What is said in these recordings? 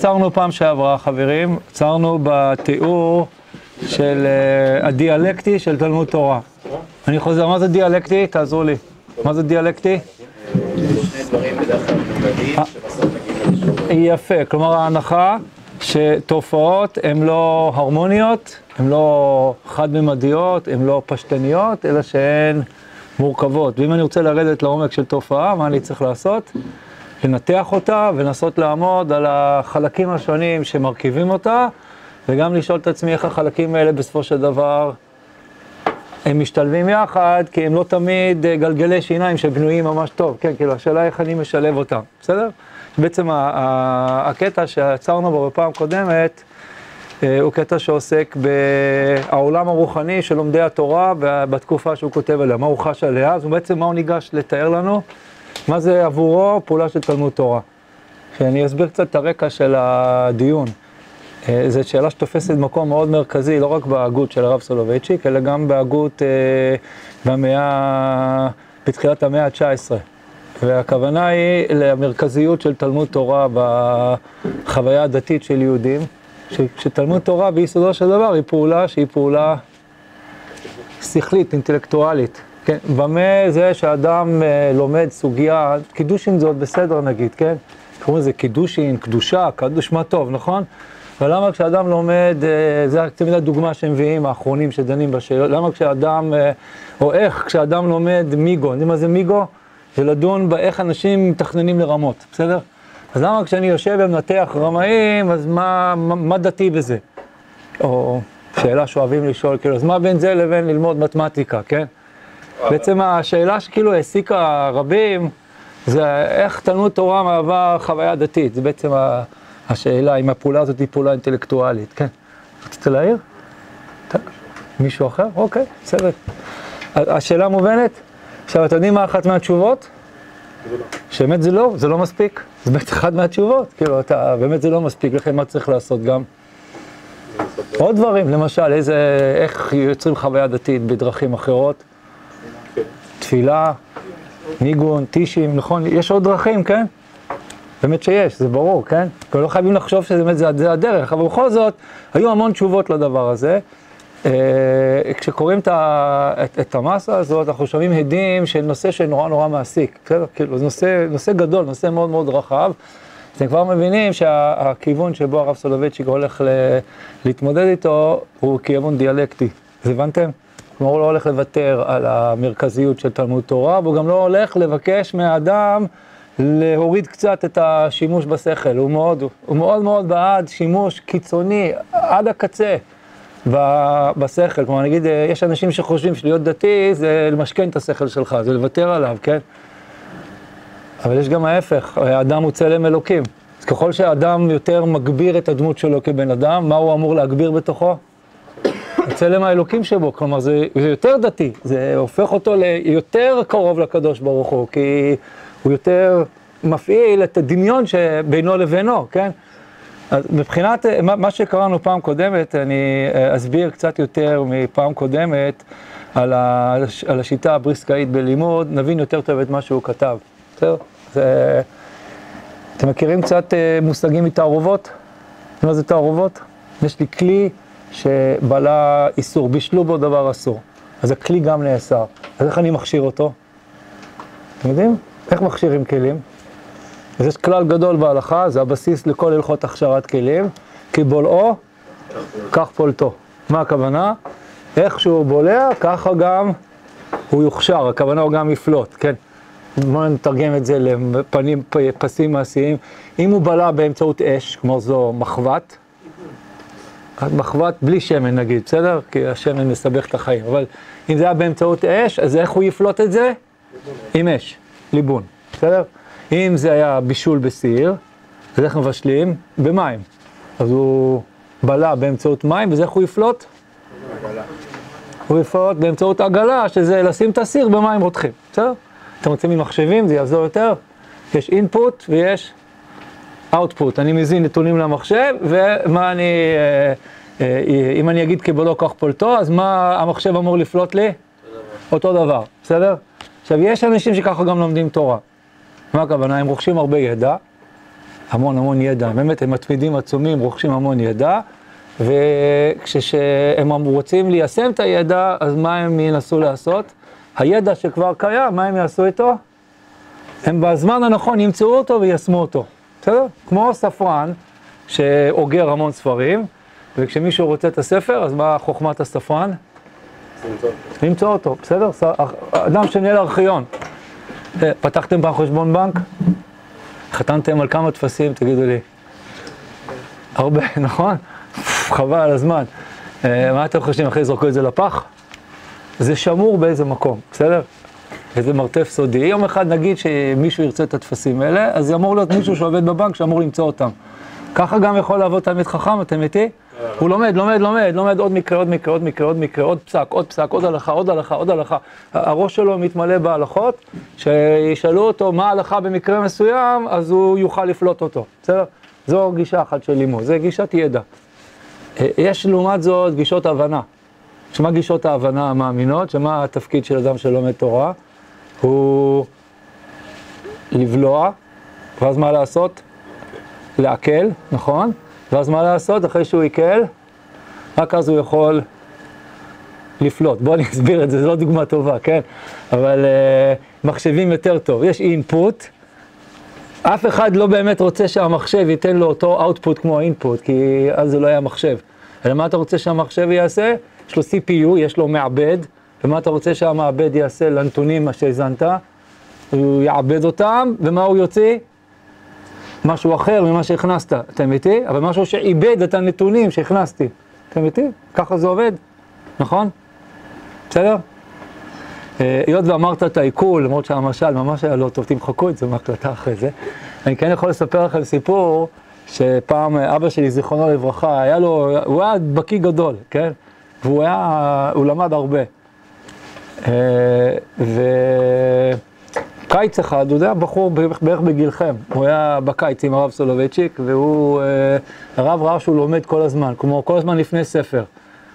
עצרנו פעם שעברה, חברים? עצרנו בתיאור של uh, הדיאלקטי של תלמוד תורה. אני חוזר, מה זה דיאלקטי? תעזרו לי. מה זה דיאלקטי? אה. יפה, כלומר ההנחה שתופעות הן לא הרמוניות, הן לא חד-ממדיות, הן לא פשטניות, אלא שהן מורכבות. ואם אני רוצה לרדת לעומק של תופעה, מה אני צריך לעשות? לנתח אותה ולנסות לעמוד על החלקים השונים שמרכיבים אותה, וגם לשאול את עצמי איך החלקים האלה בסופו של דבר הם משתלבים יחד, כי הם לא תמיד אה, גלגלי שיניים שבנויים ממש טוב, כן, כאילו השאלה איך אני משלב אותם, בסדר? בעצם הקטע שעצרנו בו בפעם קודמת, אה, הוא קטע שעוסק בעולם הרוחני של לומדי התורה בתקופה שהוא כותב עליה, מה הוא חש עליה, אז בעצם מה הוא ניגש לתאר לנו, מה זה עבורו פעולה של תלמוד תורה. שאני אסביר קצת את הרקע של הדיון. אה, זו שאלה שתופסת מקום מאוד מרכזי, לא רק בהגות של הרב סולובייצ'יק, אלא גם בהגות אה, במאה, בתחילת המאה ה-19. והכוונה היא למרכזיות של תלמוד תורה בחוויה הדתית של יהודים, ש- שתלמוד תורה ביסודו של דבר היא פעולה שהיא פעולה שכלית, אינטלקטואלית. כן, במה זה שאדם אה, לומד סוגיה, קידושין זה עוד בסדר נגיד, כן? קוראים לזה קידושין, קדושה, קדוש מה טוב, נכון? אבל למה כשאדם לומד, אה, זה תמיד הדוגמה שהם מביאים, האחרונים שדנים בשאלות, למה כשאדם, אה, או איך כשאדם לומד מיגו, יודעים מה זה מיגו? זה לדון באיך אנשים מתכננים לרמות, בסדר? אז למה כשאני יושב ומנתח רמאים, אז מה, מה, מה דתי בזה? או שאלה שאוהבים לשאול, כאילו, אז מה בין זה לבין ללמוד מתמטיקה, כן? בעצם השאלה שכאילו העסיקה רבים, זה איך תלמוד תורה מהווה חוויה דתית, זה בעצם השאלה, אם הפעולה הזאת היא פעולה אינטלקטואלית, כן? רצית להעיר? מישהו אחר? אוקיי, בסדר. השאלה מובנת? עכשיו, אתם יודעים מה אחת מהתשובות? שבאמת זה לא, זה לא מספיק. זה באמת אחת מהתשובות. כאילו, אתה, באמת זה לא מספיק, לכן מה צריך לעשות גם? עוד דברים, למשל, איזה, איך יוצרים חוויה דתית בדרכים אחרות? תפילה, ניגון, טישים, נכון? יש עוד דרכים, כן? באמת שיש, זה ברור, כן? כי לא חייבים לחשוב שזה באמת זה, זה הדרך, אבל בכל זאת, היו המון תשובות לדבר הזה. אה, כשקוראים את, את, את המסה הזאת, אנחנו שומעים הדים של נושא שנורא נורא מעסיק, בסדר? כאילו, זה נושא, נושא גדול, נושא מאוד מאוד רחב. אתם כבר מבינים שהכיוון שבו הרב סולובייצ'יק הולך ל, להתמודד איתו, הוא כיוון דיאלקטי. אז הבנתם? כלומר, הוא לא הולך לוותר על המרכזיות של תלמוד תורה, והוא גם לא הולך לבקש מהאדם להוריד קצת את השימוש בשכל. הוא מאוד, הוא מאוד מאוד בעד שימוש קיצוני עד הקצה בשכל. כלומר, נגיד, אה, יש אנשים שחושבים שלהיות דתי זה למשכן את השכל שלך, זה לוותר עליו, כן? אבל יש גם ההפך, האדם הוא צלם אלוקים. אז ככל שהאדם יותר מגביר את הדמות שלו כבן אדם, מה הוא אמור להגביר בתוכו? הצלם האלוקים שבו, כלומר זה, זה יותר דתי, זה הופך אותו ליותר קרוב לקדוש ברוך הוא, כי הוא יותר מפעיל את הדמיון שבינו לבינו, כן? אז מבחינת מה, שקראנו פעם קודמת, אני אה, אסביר קצת יותר מפעם קודמת על, ה, על השיטה הבריסקאית בלימוד, נבין יותר טוב את מה שהוא כתב, בסדר? זה... אתם מכירים קצת אה, מושגים מתערובות? מה זה תערובות? יש לי כלי שבעלה איסור, בישלו בו דבר אסור. אז הכלי גם נאסר. אז איך אני מכשיר אותו? אתם יודעים? איך מכשירים כלים? אז יש כלל גדול בהלכה, זה הבסיס לכל הלכות הכשרת כלים, כי בולעו, כך פולטו. מה הכוונה? איך שהוא בולע, ככה גם הוא יוכשר, הכוונה הוא גם יפלוט, כן? בואו נתרגם את זה לפנים, פסים מעשיים. אם הוא בלע באמצעות אש, כמו זו מחבת, מחבת בלי שמן נגיד, בסדר? כי השמן מסבך את החיים, אבל אם זה היה באמצעות אש, אז איך הוא יפלוט את זה? עם אש, ליבון, בסדר? אם זה היה בישול בסיר, אז איך מבשלים? במים. אז הוא בלע באמצעות מים, וזה איך הוא יפלוט? הוא יפלוט באמצעות עגלה, שזה לשים את הסיר במים רותחים, בסדר? אתם רוצים ממחשבים, זה יעזור יותר? יש אינפוט ויש אאוטפוט. אני מזין נתונים למחשב, ומה אני, אה, אה, אם אני אגיד קיבלו כך פולטו, אז מה המחשב אמור לפלוט לי? אותו דבר, בסדר? עכשיו, יש אנשים שככה גם לומדים תורה. מה הכוונה? הם רוכשים הרבה ידע, המון המון ידע, באמת הם מתמידים עצומים, רוכשים המון ידע, וכשהם רוצים ליישם את הידע, אז מה הם ינסו לעשות? הידע שכבר קיים, מה הם יעשו איתו? הם בזמן הנכון ימצאו אותו ויישמו אותו, בסדר? כמו ספרן שאוגר המון ספרים, וכשמישהו רוצה את הספר, אז מה חוכמת הספרן? למצוא אותו, בסדר? אדם שניהל ארכיון. אה, פתחתם פעם חשבון בנק? חתמתם על כמה טפסים, תגידו לי. הרבה, נכון? חבל על הזמן. אה, מה אתם חושבים, אחרי זרקו את זה לפח? זה שמור באיזה מקום, בסדר? איזה מרתף סודי. יום אחד נגיד שמישהו ירצה את הטפסים האלה, אז אמור להיות מישהו שעובד בבנק שאמור למצוא אותם. ככה גם יכול לעבוד תלמיד חכם, אתם איתי? הוא לומד, לומד, לומד, לומד עוד מקרה, עוד מקרה, עוד מקרה, עוד מקרה, עוד פסק, עוד פסק, עוד הלכה, עוד הלכה, עוד הלכה. הראש שלו מתמלא בהלכות, שישאלו אותו מה ההלכה במקרה מסוים, אז הוא יוכל לפלוט אותו, בסדר? זו גישה אחת של לימוד, זה גישת ידע. אה, יש לעומת זאת גישות הבנה. שמה גישות ההבנה המאמינות? שמה התפקיד של אדם שלומד תורה? הוא לבלוע, ואז מה לעשות? לעכל, נכון? ואז מה לעשות? אחרי שהוא עיכל, רק אז הוא יכול לפלוט. בואו אני אסביר את זה, זו לא דוגמה טובה, כן? אבל uh, מחשבים יותר טוב. יש אינפוט, אף אחד לא באמת רוצה שהמחשב ייתן לו אותו אאוטפוט כמו האינפוט, כי אז זה לא היה מחשב. אלא מה אתה רוצה שהמחשב יעשה? יש לו CPU, יש לו מעבד, ומה אתה רוצה שהמעבד יעשה לנתונים מה שהזנת? הוא יעבד אותם, ומה הוא יוציא? משהו אחר ממה שהכנסת, אתם איתי? אבל משהו שעיבד את הנתונים שהכנסתי, אתם איתי? ככה זה עובד, נכון? בסדר? אה, היות ואמרת את העיכול, למרות שהמשל ממש היה לא טוב, תמחקו את זה מהקלטה אחרי זה. אני כן יכול לספר לכם סיפור, שפעם אבא שלי, זיכרונו לברכה, היה לו, הוא היה בקיא גדול, כן? והוא היה, הוא למד הרבה. אה, ו... קיץ אחד, הוא היה בחור בערך בגילכם, הוא היה בקיץ עם הרב סולובייצ'יק, והוא, אה, הרב ראה שהוא לומד כל הזמן, כמו כל הזמן לפני ספר.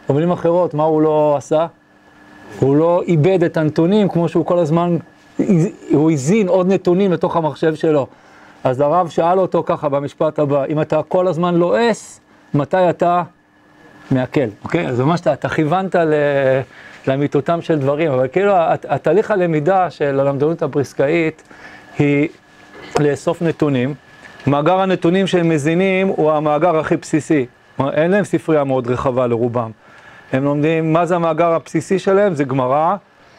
במילים אחרות, מה הוא לא עשה? הוא לא איבד את הנתונים כמו שהוא כל הזמן, הוא הזין עוד נתונים לתוך המחשב שלו. אז הרב שאל אותו ככה במשפט הבא, אם אתה כל הזמן לועס, מתי אתה מעכל, אוקיי? אז ממש אתה כיוונת ל... לאמיתותם של דברים, אבל כאילו התהליך הלמידה של הלמדנות הבריסקאית היא לאסוף נתונים. מאגר הנתונים שהם מזינים הוא המאגר הכי בסיסי. אין להם ספרייה מאוד רחבה לרובם. הם לומדים מה זה המאגר הבסיסי שלהם, זה גמרא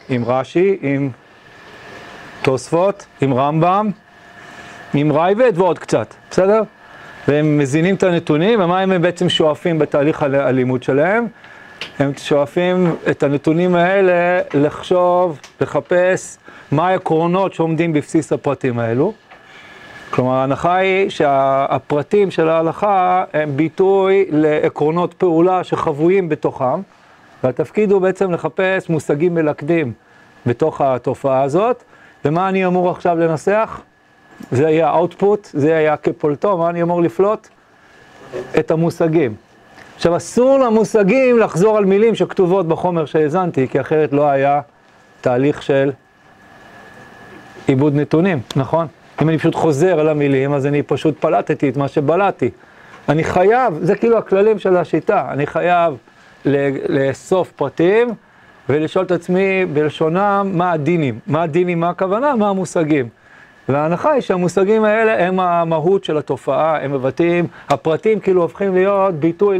עם רש"י, עם תוספות, עם רמב"ם, עם רייבד ועוד קצת, בסדר? והם מזינים את הנתונים, ומה הם בעצם שואפים בתהליך הלימוד שלהם? הם שואפים את הנתונים האלה לחשוב, לחפש מה העקרונות שעומדים בבסיס הפרטים האלו. כלומר, ההנחה היא שהפרטים של ההלכה הם ביטוי לעקרונות פעולה שחבויים בתוכם, והתפקיד הוא בעצם לחפש מושגים מלכדים בתוך התופעה הזאת, ומה אני אמור עכשיו לנסח? זה יהיה האוטפוט, זה יהיה כפולטו, מה אני אמור לפלוט? את המושגים. עכשיו, אסור למושגים לחזור על מילים שכתובות בחומר שהאזנתי, כי אחרת לא היה תהליך של עיבוד נתונים, נכון? אם אני פשוט חוזר על המילים, אז אני פשוט פלטתי את מה שבלעתי. אני חייב, זה כאילו הכללים של השיטה, אני חייב לאסוף פרטים ולשאול את עצמי בלשונם מה הדינים. מה הדינים, מה הכוונה, מה המושגים. וההנחה היא שהמושגים האלה הם המהות של התופעה, הם מבטאים, הפרטים כאילו הופכים להיות ביטוי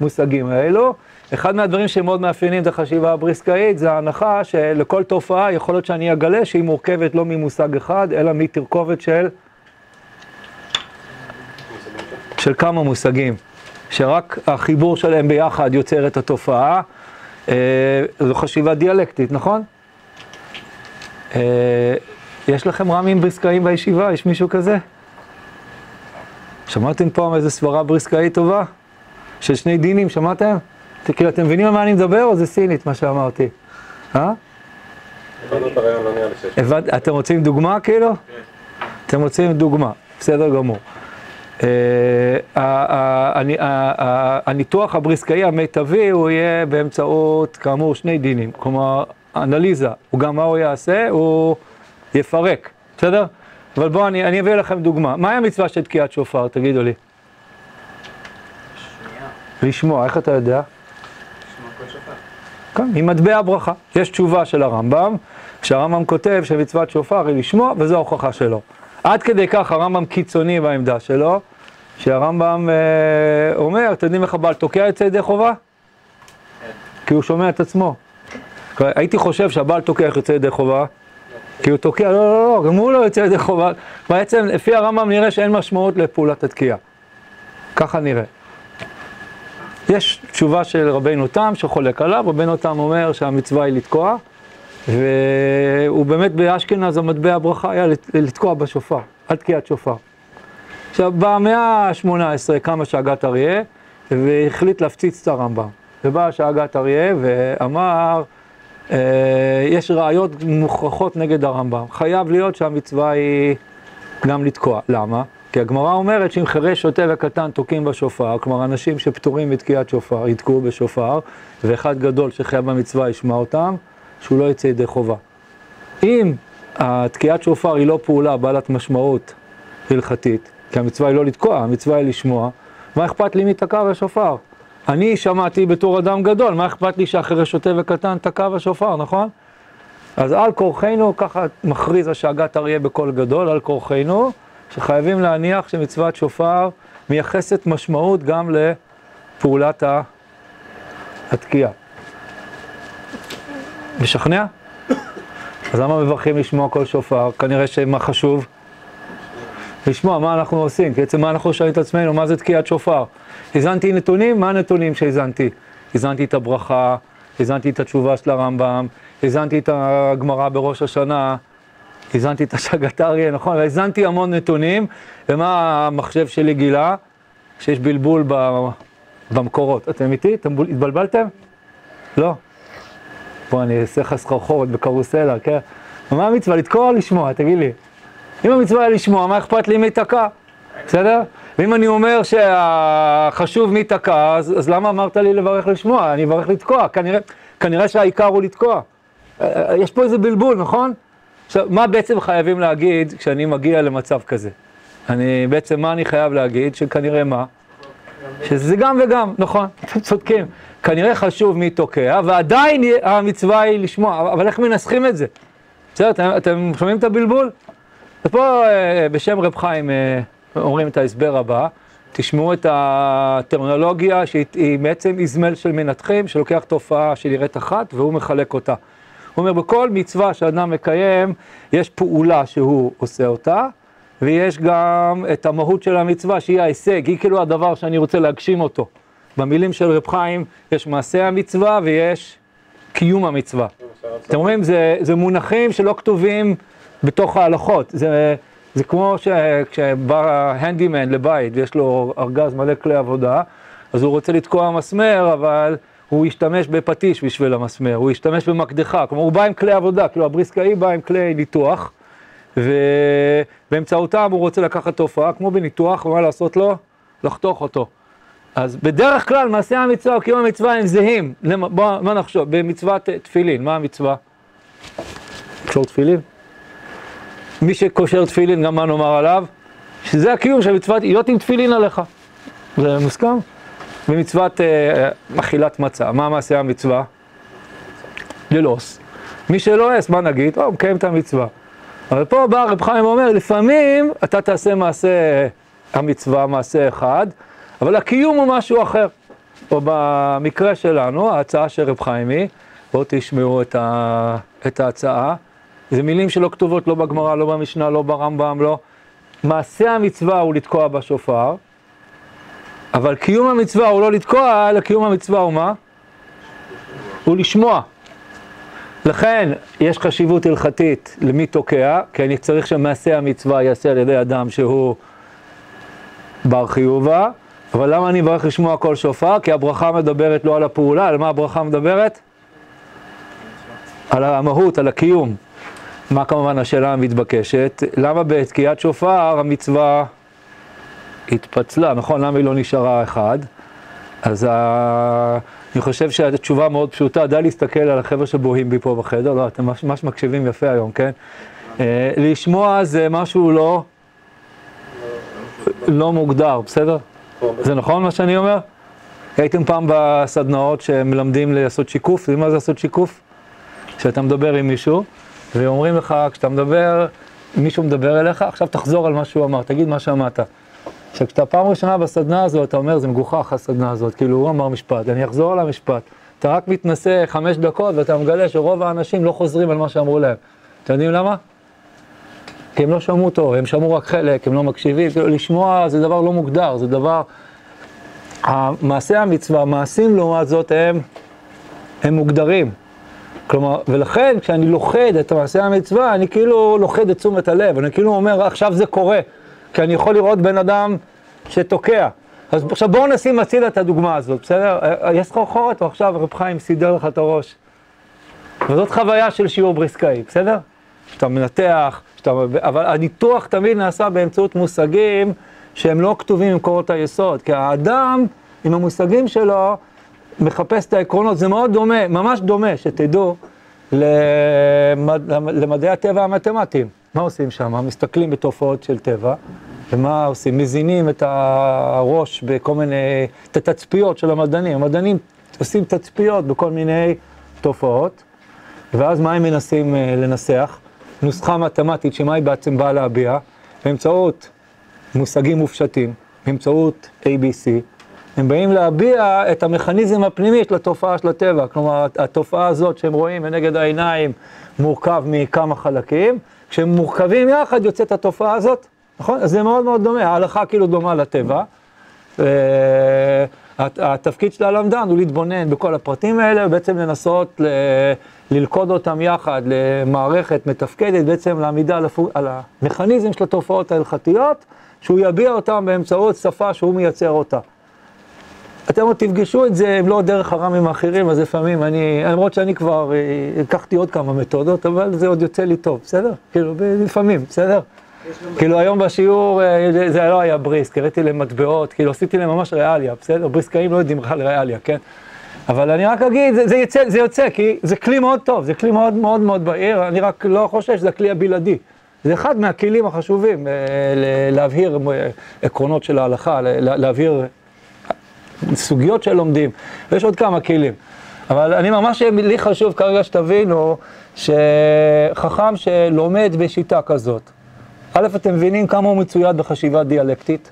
למושגים האלו. אחד מהדברים שמאוד מאפיינים את החשיבה הבריסקאית זה ההנחה שלכל תופעה יכול להיות שאני אגלה שהיא מורכבת לא ממושג אחד, אלא מתרכובת של, של כמה מושגים, שרק החיבור שלהם ביחד יוצר את התופעה. אה, זו חשיבה דיאלקטית, נכון? אה, יש לכם רמים בריסקאים בישיבה? יש מישהו כזה? שמעתם פעם איזה סברה בריסקאית טובה? של שני דינים, שמעתם? כאילו, אתם מבינים על מה אני מדבר או זה סינית, מה שאמרתי? אה? אתם רוצים דוגמה כאילו? אתם רוצים דוגמה, בסדר גמור. אה, הניתוח הבריסקאי המיטבי הוא יהיה באמצעות, כאמור, שני דינים. כלומר, אנליזה, הוא גם מה הוא יעשה? הוא... יפרק, בסדר? אבל בואו אני אביא לכם דוגמה. מהי המצווה של תקיעת שופר? תגידו לי. לשמוע, איך אתה יודע? כן, עם מטבע הברכה. יש תשובה של הרמב"ם, שהרמב"ם כותב שמצוות שופר היא לשמוע, וזו ההוכחה שלו. עד כדי כך הרמב"ם קיצוני בעמדה שלו, שהרמב"ם אה, אומר, אתם יודעים איך הבעל תוקע יוצא ידי חובה? כי הוא שומע את עצמו. הייתי חושב שהבעל תוקע איך יוצא ידי חובה, כי הוא תוקע, לא, לא, לא, גם הוא לא יוצא ידי חובה. בעצם, לפי הרמב"ם נראה שאין משמעות לפעולת התקיעה. ככה נראה. יש תשובה של רבינו תם שחולק עליו, רבינו תם אומר שהמצווה היא לתקוע, והוא באמת באשכנז המטבע הברכה היה לת- לתקוע בשופר, על תקיעת שופר. עכשיו, במאה ה-18 קמה שאגת אריה, והחליט להפציץ את הרמב"ם. ובא שאגת אריה ואמר, אה, יש ראיות מוכרחות נגד הרמב"ם. חייב להיות שהמצווה היא גם לתקוע. למה? כי הגמרא אומרת שאם חירש, שוטה וקטן תוקעים בשופר, כלומר אנשים שפטורים מתקיעת שופר יתקעו בשופר, ואחד גדול שחייב במצווה ישמע אותם, שהוא לא יצא ידי חובה. אם התקיעת שופר היא לא פעולה בעלת משמעות הלכתית, כי המצווה היא לא לתקוע, המצווה היא לשמוע, מה אכפת לי מי תקע בשופר? אני שמעתי בתור אדם גדול, מה אכפת לי שהחירש, שוטה וקטן תקע בשופר, נכון? אז על כורחנו, ככה מכריז השאגת אריה בקול גדול, על כורחנו, שחייבים להניח שמצוות שופר מייחסת משמעות גם לפעולת התקיעה. משכנע? אז למה מברכים לשמוע כל שופר? כנראה שמה חשוב? לשמוע מה אנחנו עושים, כי בעצם מה אנחנו שואלים את עצמנו, מה זה תקיעת שופר? הזנתי נתונים, מה הנתונים שהזנתי? הזנתי את הברכה, הזנתי את התשובה של הרמב"ם, הזנתי את הגמרא בראש השנה, הזנתי את השגת אריה, נכון? והזנתי המון נתונים, ומה המחשב שלי גילה? שיש בלבול. במקורות. אתם איתי? אתם התבלבלתם? לא. בוא, אני אעשה לך סחרחורת בקרוסלה, כן? מה המצווה? לתקוע או לשמוע? תגיד לי. אם המצווה היא לשמוע, מה אכפת לי מי תקע? בסדר? ואם אני אומר שהחשוב מי תקע, אז, אז למה אמרת לי לברך לשמוע? אני אברך לתקוע. כנראה, כנראה שהעיקר הוא לתקוע. אה, אה, יש פה איזה בלבול, נכון? עכשיו, מה בעצם חייבים להגיד כשאני מגיע למצב כזה? אני, בעצם מה אני חייב להגיד? שכנראה מה? שזה גם וגם, נכון, אתם צודקים. כנראה חשוב מי תוקע, ועדיין המצווה היא לשמוע, אבל איך מנסחים את זה? בסדר, אתם, אתם שומעים את הבלבול? ופה אה, בשם רב חיים אה, אומרים את ההסבר הבא, תשמעו את הטרמינולוגיה שהיא היא בעצם איזמל של מנתחים, שלוקח תופעה של יראת אחת והוא מחלק אותה. הוא אומר, בכל מצווה שאדם מקיים, יש פעולה שהוא עושה אותה, ויש גם את המהות של המצווה, שהיא ההישג, היא כאילו הדבר שאני רוצה להגשים אותו. במילים של רב חיים, יש מעשה המצווה ויש קיום המצווה. אתם רואים, זה, זה מונחים שלא כתובים בתוך ההלכות. זה, זה כמו שכשבא הנדימן לבית ויש לו ארגז מלא כלי עבודה, אז הוא רוצה לתקוע מסמר, אבל הוא ישתמש בפטיש בשביל המסמר, הוא ישתמש במקדחה, כלומר הוא בא עם כלי עבודה, כאילו הבריסקאי בא עם כלי ניתוח, ובאמצעותם הוא רוצה לקחת תופעה, כמו בניתוח, ומה לעשות לו? לחתוך אותו. אז בדרך כלל מעשי המצווה או קיום המצווה הם זהים. למ- בוא, בוא נחשוב, במצוות אה, תפילין, מה המצווה? לקשור תפילין? מי שקושר תפילין, גם מה נאמר עליו? שזה הקיום של מצוות להיות עם תפילין עליך. זה מוסכם? במצוות אה, אכילת מצה, מה מעשה המצווה? ללעוס. מי שלועס, מה נגיד? הוא מקיים את המצווה. אבל פה בא רב חיים ואומר, לפעמים אתה תעשה מעשה המצווה, מעשה אחד, אבל הקיום הוא משהו אחר. או במקרה שלנו, ההצעה של רב חיים היא, בואו תשמעו את, ה... את ההצעה, זה מילים שלא כתובות לא בגמרא, לא במשנה, לא ברמב"ם, לא. מעשה המצווה הוא לתקוע בשופר, אבל קיום המצווה הוא לא לתקוע, אלא קיום המצווה הוא מה? הוא לשמוע. לכן יש חשיבות הלכתית למי תוקע, כי אני צריך שמעשה המצווה ייעשה על ידי אדם שהוא בר חיובה, אבל למה אני מברך לשמוע כל שופר? כי הברכה מדברת לא על הפעולה, על מה הברכה מדברת? על המהות, על הקיום. מה כמובן השאלה המתבקשת? למה בתקיעת שופר המצווה התפצלה, נכון? למה היא לא נשארה אחד? אז ה... אני חושב שהתשובה מאוד פשוטה, די להסתכל על החבר'ה שבוהים בי פה בחדר, לא, אתם ממש מקשיבים יפה היום, כן? אה, לשמוע זה משהו לא, לא מוגדר, בסדר? זה נכון מה שאני אומר? הייתם פעם בסדנאות שמלמדים לעשות שיקוף, יודעים מה זה לעשות שיקוף? כשאתה מדבר עם מישהו, ואומרים לך, כשאתה מדבר, מישהו מדבר אליך, עכשיו תחזור על מה שהוא אמר, תגיד מה שאמרת. עכשיו, כשאתה פעם ראשונה בסדנה הזאת, אתה אומר, זה מגוחך הסדנה הזאת, כאילו, הוא אמר משפט, אני אחזור על המשפט. אתה רק מתנסה חמש דקות ואתה מגלה שרוב האנשים לא חוזרים על מה שאמרו להם. אתם יודעים למה? כי הם לא שמעו טוב, הם שמעו רק חלק, הם לא מקשיבים, כאילו לשמוע זה דבר לא מוגדר, זה דבר... המעשה המצווה, המעשים לעומת זאת הם, הם מוגדרים. כלומר, ולכן כשאני לוכד את מעשה המצווה, אני כאילו לוכד את תשומת הלב, אני כאילו אומר, עכשיו זה קורה, כי אני יכול לראות בן אדם שתוקע. אז עכשיו בואו נשים הצידה את הדוגמה הזאת, בסדר? יש סחרחורת, או עכשיו רב חיים סידר לך את הראש. וזאת חוויה של שיעור בריסקאי, בסדר? שאתה מנתח, שאתה... אבל הניתוח תמיד נעשה באמצעות מושגים שהם לא כתובים במקורות היסוד, כי האדם, עם המושגים שלו, מחפש את העקרונות, זה מאוד דומה, ממש דומה, שתדעו, למד... למדעי הטבע המתמטיים. מה עושים שם? מסתכלים בתופעות של טבע, ומה עושים? מזינים את הראש בכל מיני, את התצפיות של המדענים. המדענים עושים תצפיות בכל מיני תופעות, ואז מה הם מנסים אה, לנסח? נוסחה מתמטית, שמה היא בעצם באה להביע? באמצעות מושגים מופשטים, באמצעות ABC, הם באים להביע את המכניזם הפנימי של התופעה של הטבע. כלומר, התופעה הזאת שהם רואים לנגד העיניים מורכב מכמה חלקים, כשהם מורכבים יחד יוצאת התופעה הזאת, נכון? אז זה מאוד מאוד דומה, ההלכה כאילו דומה לטבע. התפקיד של הלמדן הוא להתבונן בכל הפרטים האלה, ובעצם לנסות ל... ללכוד אותם יחד למערכת מתפקדת, בעצם לעמידה על המכניזם של התופעות ההלכתיות, שהוא יביע אותם באמצעות שפה שהוא מייצר אותה. אתם עוד תפגשו את זה, אם לא דרך הרמים האחרים, אז לפעמים אני, למרות שאני כבר אה, לקחתי עוד כמה מתודות, אבל זה עוד יוצא לי טוב, בסדר? כאילו, לפעמים, בסדר? כאילו היום בשיעור אה, זה לא היה בריסק, הראיתי להם מטבעות, כאילו עשיתי להם ממש ריאליה, בסדר? בריסקאים לא יודעים בכלל ריאליה, כן? אבל אני רק אגיד, זה, זה, יצא, זה יוצא, כי זה כלי מאוד טוב, זה כלי מאוד מאוד מאוד בהיר, אני רק לא חושב שזה הכלי הבלעדי. זה אחד מהכלים החשובים, אה, להבהיר עקרונות של ההלכה, להבהיר סוגיות שלומדים, ויש עוד כמה כלים. אבל אני ממש, לי חשוב כרגע שתבינו שחכם שלומד בשיטה כזאת, א', אתם מבינים כמה הוא מצויד בחשיבה דיאלקטית?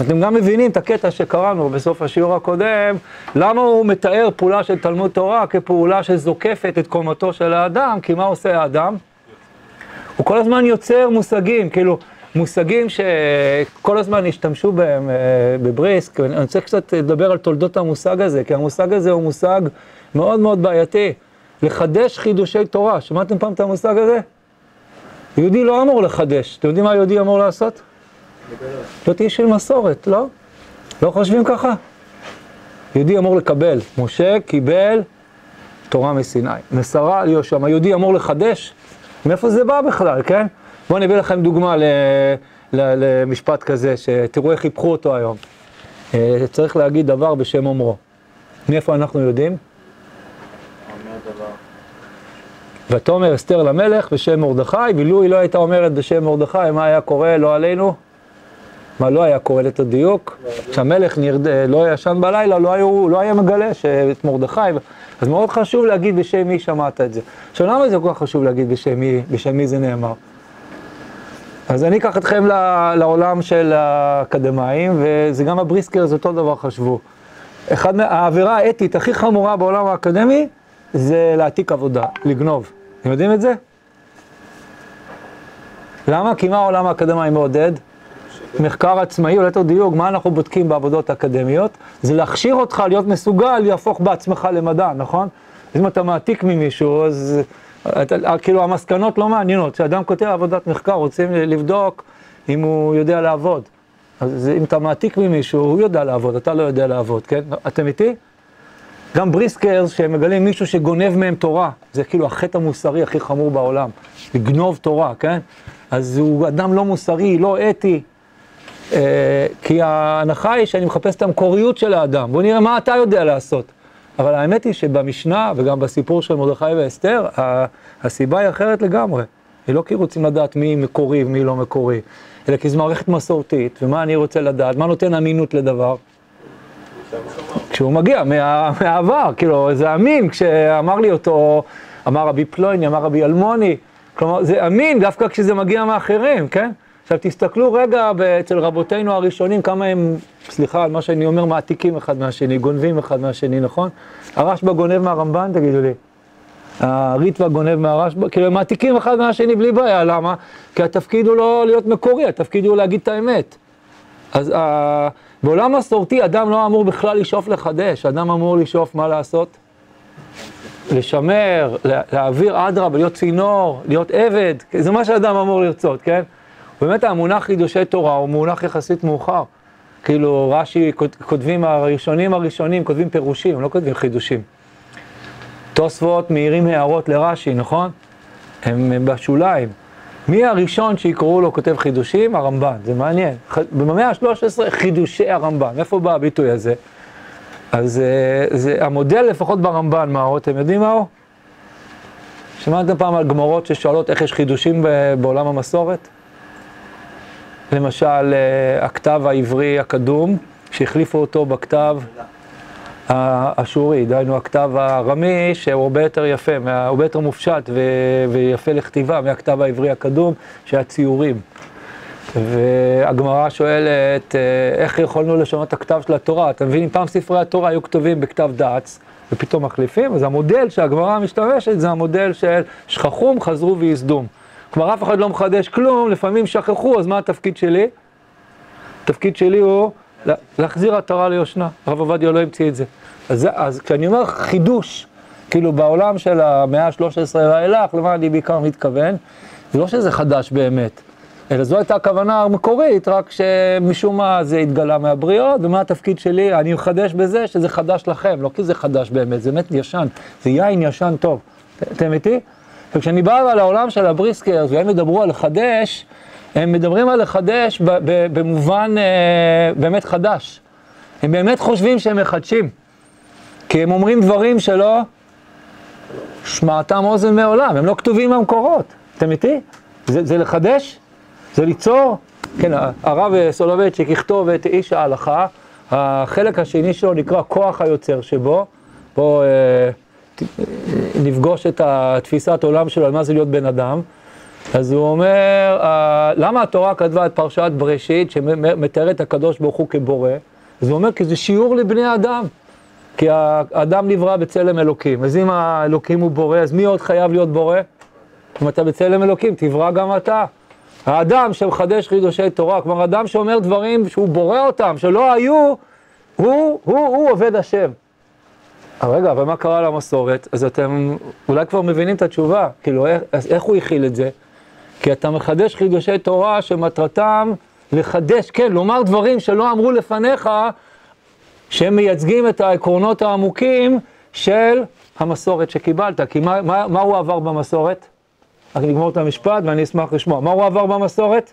אתם גם מבינים את הקטע שקראנו בסוף השיעור הקודם, למה הוא מתאר פעולה של תלמוד תורה כפעולה שזוקפת את קומתו של האדם, כי מה עושה האדם? הוא כל הזמן יוצר מושגים, כאילו, מושגים שכל הזמן השתמשו בהם אה, בבריסק, אני רוצה קצת לדבר על תולדות המושג הזה, כי המושג הזה הוא מושג מאוד מאוד בעייתי. לחדש חידושי תורה, שמעתם פעם את המושג הזה? יהודי לא אמור לחדש, אתם יודעים מה יהודי אמור לעשות? להיות איש של מסורת, לא? לא חושבים ככה? יהודי אמור לקבל, משה קיבל תורה מסיני, מסרה על יהושע, היהודי אמור לחדש? מאיפה זה בא בכלל, כן? בואו אני אביא לכם דוגמה ל, ל, למשפט כזה, שתראו איך היפכו אותו היום. אה, צריך להגיד דבר בשם אומרו. מאיפה אנחנו יודעים? ותאמר אסתר למלך בשם מרדכי, ולו היא לא הייתה אומרת בשם מרדכי, מה היה קורה לא עלינו? מה לא היה קורה את הדיוק? כשהמלך נרד... לא ישן בלילה, לא, היו, לא היה מגלה שאת מרדכי, אז מאוד חשוב להגיד בשם מי שמעת את זה. עכשיו למה זה כל כך חשוב להגיד בשם מי, בשם מי זה נאמר? אז אני אקח אתכם לעולם של האקדמאים, וזה גם הבריסקר, זה אותו דבר חשבו. אחד מהעבירה האתית הכי חמורה בעולם האקדמי, זה להעתיק עבודה, לגנוב. אתם יודעים את זה? למה? כי מה העולם האקדמי מעודד? מחקר עצמאי, או ליתר דיוק, מה אנחנו בודקים בעבודות אקדמיות? זה להכשיר אותך להיות מסוגל להפוך בעצמך למדע, נכון? אז אם אתה מעתיק ממישהו, אז אתה, כאילו המסקנות לא מעניינות. כשאדם כותב עבודת מחקר, רוצים לבדוק אם הוא יודע לעבוד. אז אם אתה מעתיק ממישהו, הוא יודע לעבוד, אתה לא יודע לעבוד, כן? אתם איתי? גם בריסקרס, שהם מגלים מישהו שגונב מהם תורה, זה כאילו החטא המוסרי הכי חמור בעולם, לגנוב תורה, כן? אז הוא אדם לא מוסרי, לא אתי, אה, כי ההנחה היא שאני מחפש את המקוריות של האדם, בואו נראה מה אתה יודע לעשות. אבל האמת היא שבמשנה וגם בסיפור של מרדכי ואסתר, הסיבה היא אחרת לגמרי. היא לא כי רוצים לדעת מי מקורי ומי לא מקורי, אלא כי זו מערכת מסורתית, ומה אני רוצה לדעת, מה נותן אמינות לדבר? כשהוא מגיע מה, מהעבר, כאילו, זה אמין, כשאמר לי אותו, אמר רבי פלויני, אמר רבי אלמוני, כלומר, זה אמין דווקא כשזה מגיע מאחרים, כן? עכשיו תסתכלו רגע אצל רבותינו הראשונים, כמה הם, סליחה על מה שאני אומר, מעתיקים אחד מהשני, גונבים אחד מהשני, נכון? הרשב"א גונב מהרמב"ן, תגידו לי. הריטב"א גונב מהרשב"א, כאילו הם מעתיקים אחד מהשני בלי בעיה, למה? כי התפקיד הוא לא להיות מקורי, התפקיד הוא להגיד את האמת. אז uh, בעולם מסורתי אדם לא אמור בכלל לשאוף לחדש, אדם אמור לשאוף מה לעשות? לשמר, להעביר אדרבה, להיות צינור, להיות עבד, זה מה שאדם אמור לרצות, כן? באמת המונח חידושי תורה הוא מונח יחסית מאוחר. כאילו רש"י כותבים הראשונים הראשונים, כותבים פירושים, לא כותבים חידושים. תוספות מעירים הערות לרש"י, נכון? הם, בשוליים. מי הראשון שיקראו לו כותב חידושים? הרמב"ן, זה מעניין. במאה ה-13 חידושי הרמב"ן, מאיפה בא הביטוי הזה? אז אה, זה המודל לפחות ברמב"ן, מהו? אתם יודעים מהו? שמעתם פעם על גמורות ששואלות איך יש חידושים בעולם המסורת? למשל, אה, הכתב העברי הקדום, שהחליפו אותו בכתב האשורי, דהיינו הכתב הארמי, שהוא הרבה יותר יפה, הרבה יותר מופשט ויפה לכתיבה מהכתב העברי הקדום, שהיה ציורים. והגמרא שואלת, אה, איך יכולנו לשנות את הכתב של התורה? אתם מבינים, פעם ספרי התורה היו כתובים בכתב דץ, ופתאום מחליפים, אז המודל שהגמרא משתמשת זה המודל של שכחום, חזרו וייסדום. כלומר, אף אחד לא מחדש כלום, לפעמים שכחו, אז מה התפקיד שלי? התפקיד שלי הוא להחזיר עטרה ליושנה. הרב עובדיה לא המציא את זה. אז, אז כשאני אומר חידוש, כאילו בעולם של המאה ה-13 ואילך, למה אני בעיקר מתכוון? זה לא שזה חדש באמת, אלא זו הייתה הכוונה המקורית, רק שמשום מה זה התגלה מהבריאות, ומה התפקיד שלי? אני מחדש בזה שזה חדש לכם, לא כי זה חדש באמת, זה באמת ישן, זה יין ישן טוב. אתם איתי? וכשאני בא על העולם של הבריסקר, והם ידברו על לחדש, הם מדברים על לחדש במובן אה, באמת חדש. הם באמת חושבים שהם מחדשים. כי הם אומרים דברים שלא שמעתם אוזן מעולם, הם לא כתובים במקורות. אתם איתי? זה, זה לחדש? זה ליצור? כן, הרב סולובייצ'יק יכתוב את איש ההלכה, החלק השני שלו נקרא כוח היוצר שבו, בואו אה, נפגוש את התפיסת עולם שלו על מה זה להיות בן אדם. אז הוא אומר, אה, למה התורה כתבה את פרשת בראשית שמתארת את הקדוש ברוך הוא כבורא? אז הוא אומר, כי זה שיעור לבני אדם. כי האדם נברא בצלם אלוקים, אז אם האלוקים הוא בורא, אז מי עוד חייב להיות בורא? אם אתה בצלם אלוקים, תברא גם אתה. האדם שמחדש חידושי תורה, כלומר אדם שאומר דברים שהוא בורא אותם, שלא היו, הוא, הוא, הוא עובד השם. אבל רגע, אבל מה קרה למסורת? אז אתם אולי כבר מבינים את התשובה, כאילו איך, איך הוא הכיל את זה? כי אתה מחדש חידושי תורה שמטרתם לחדש, כן, לומר דברים שלא אמרו לפניך, שהם מייצגים את העקרונות העמוקים של המסורת שקיבלת. כי מה, מה, מה הוא עבר במסורת? רק נגמור את המשפט ואני אשמח לשמוע. מה הוא עבר במסורת?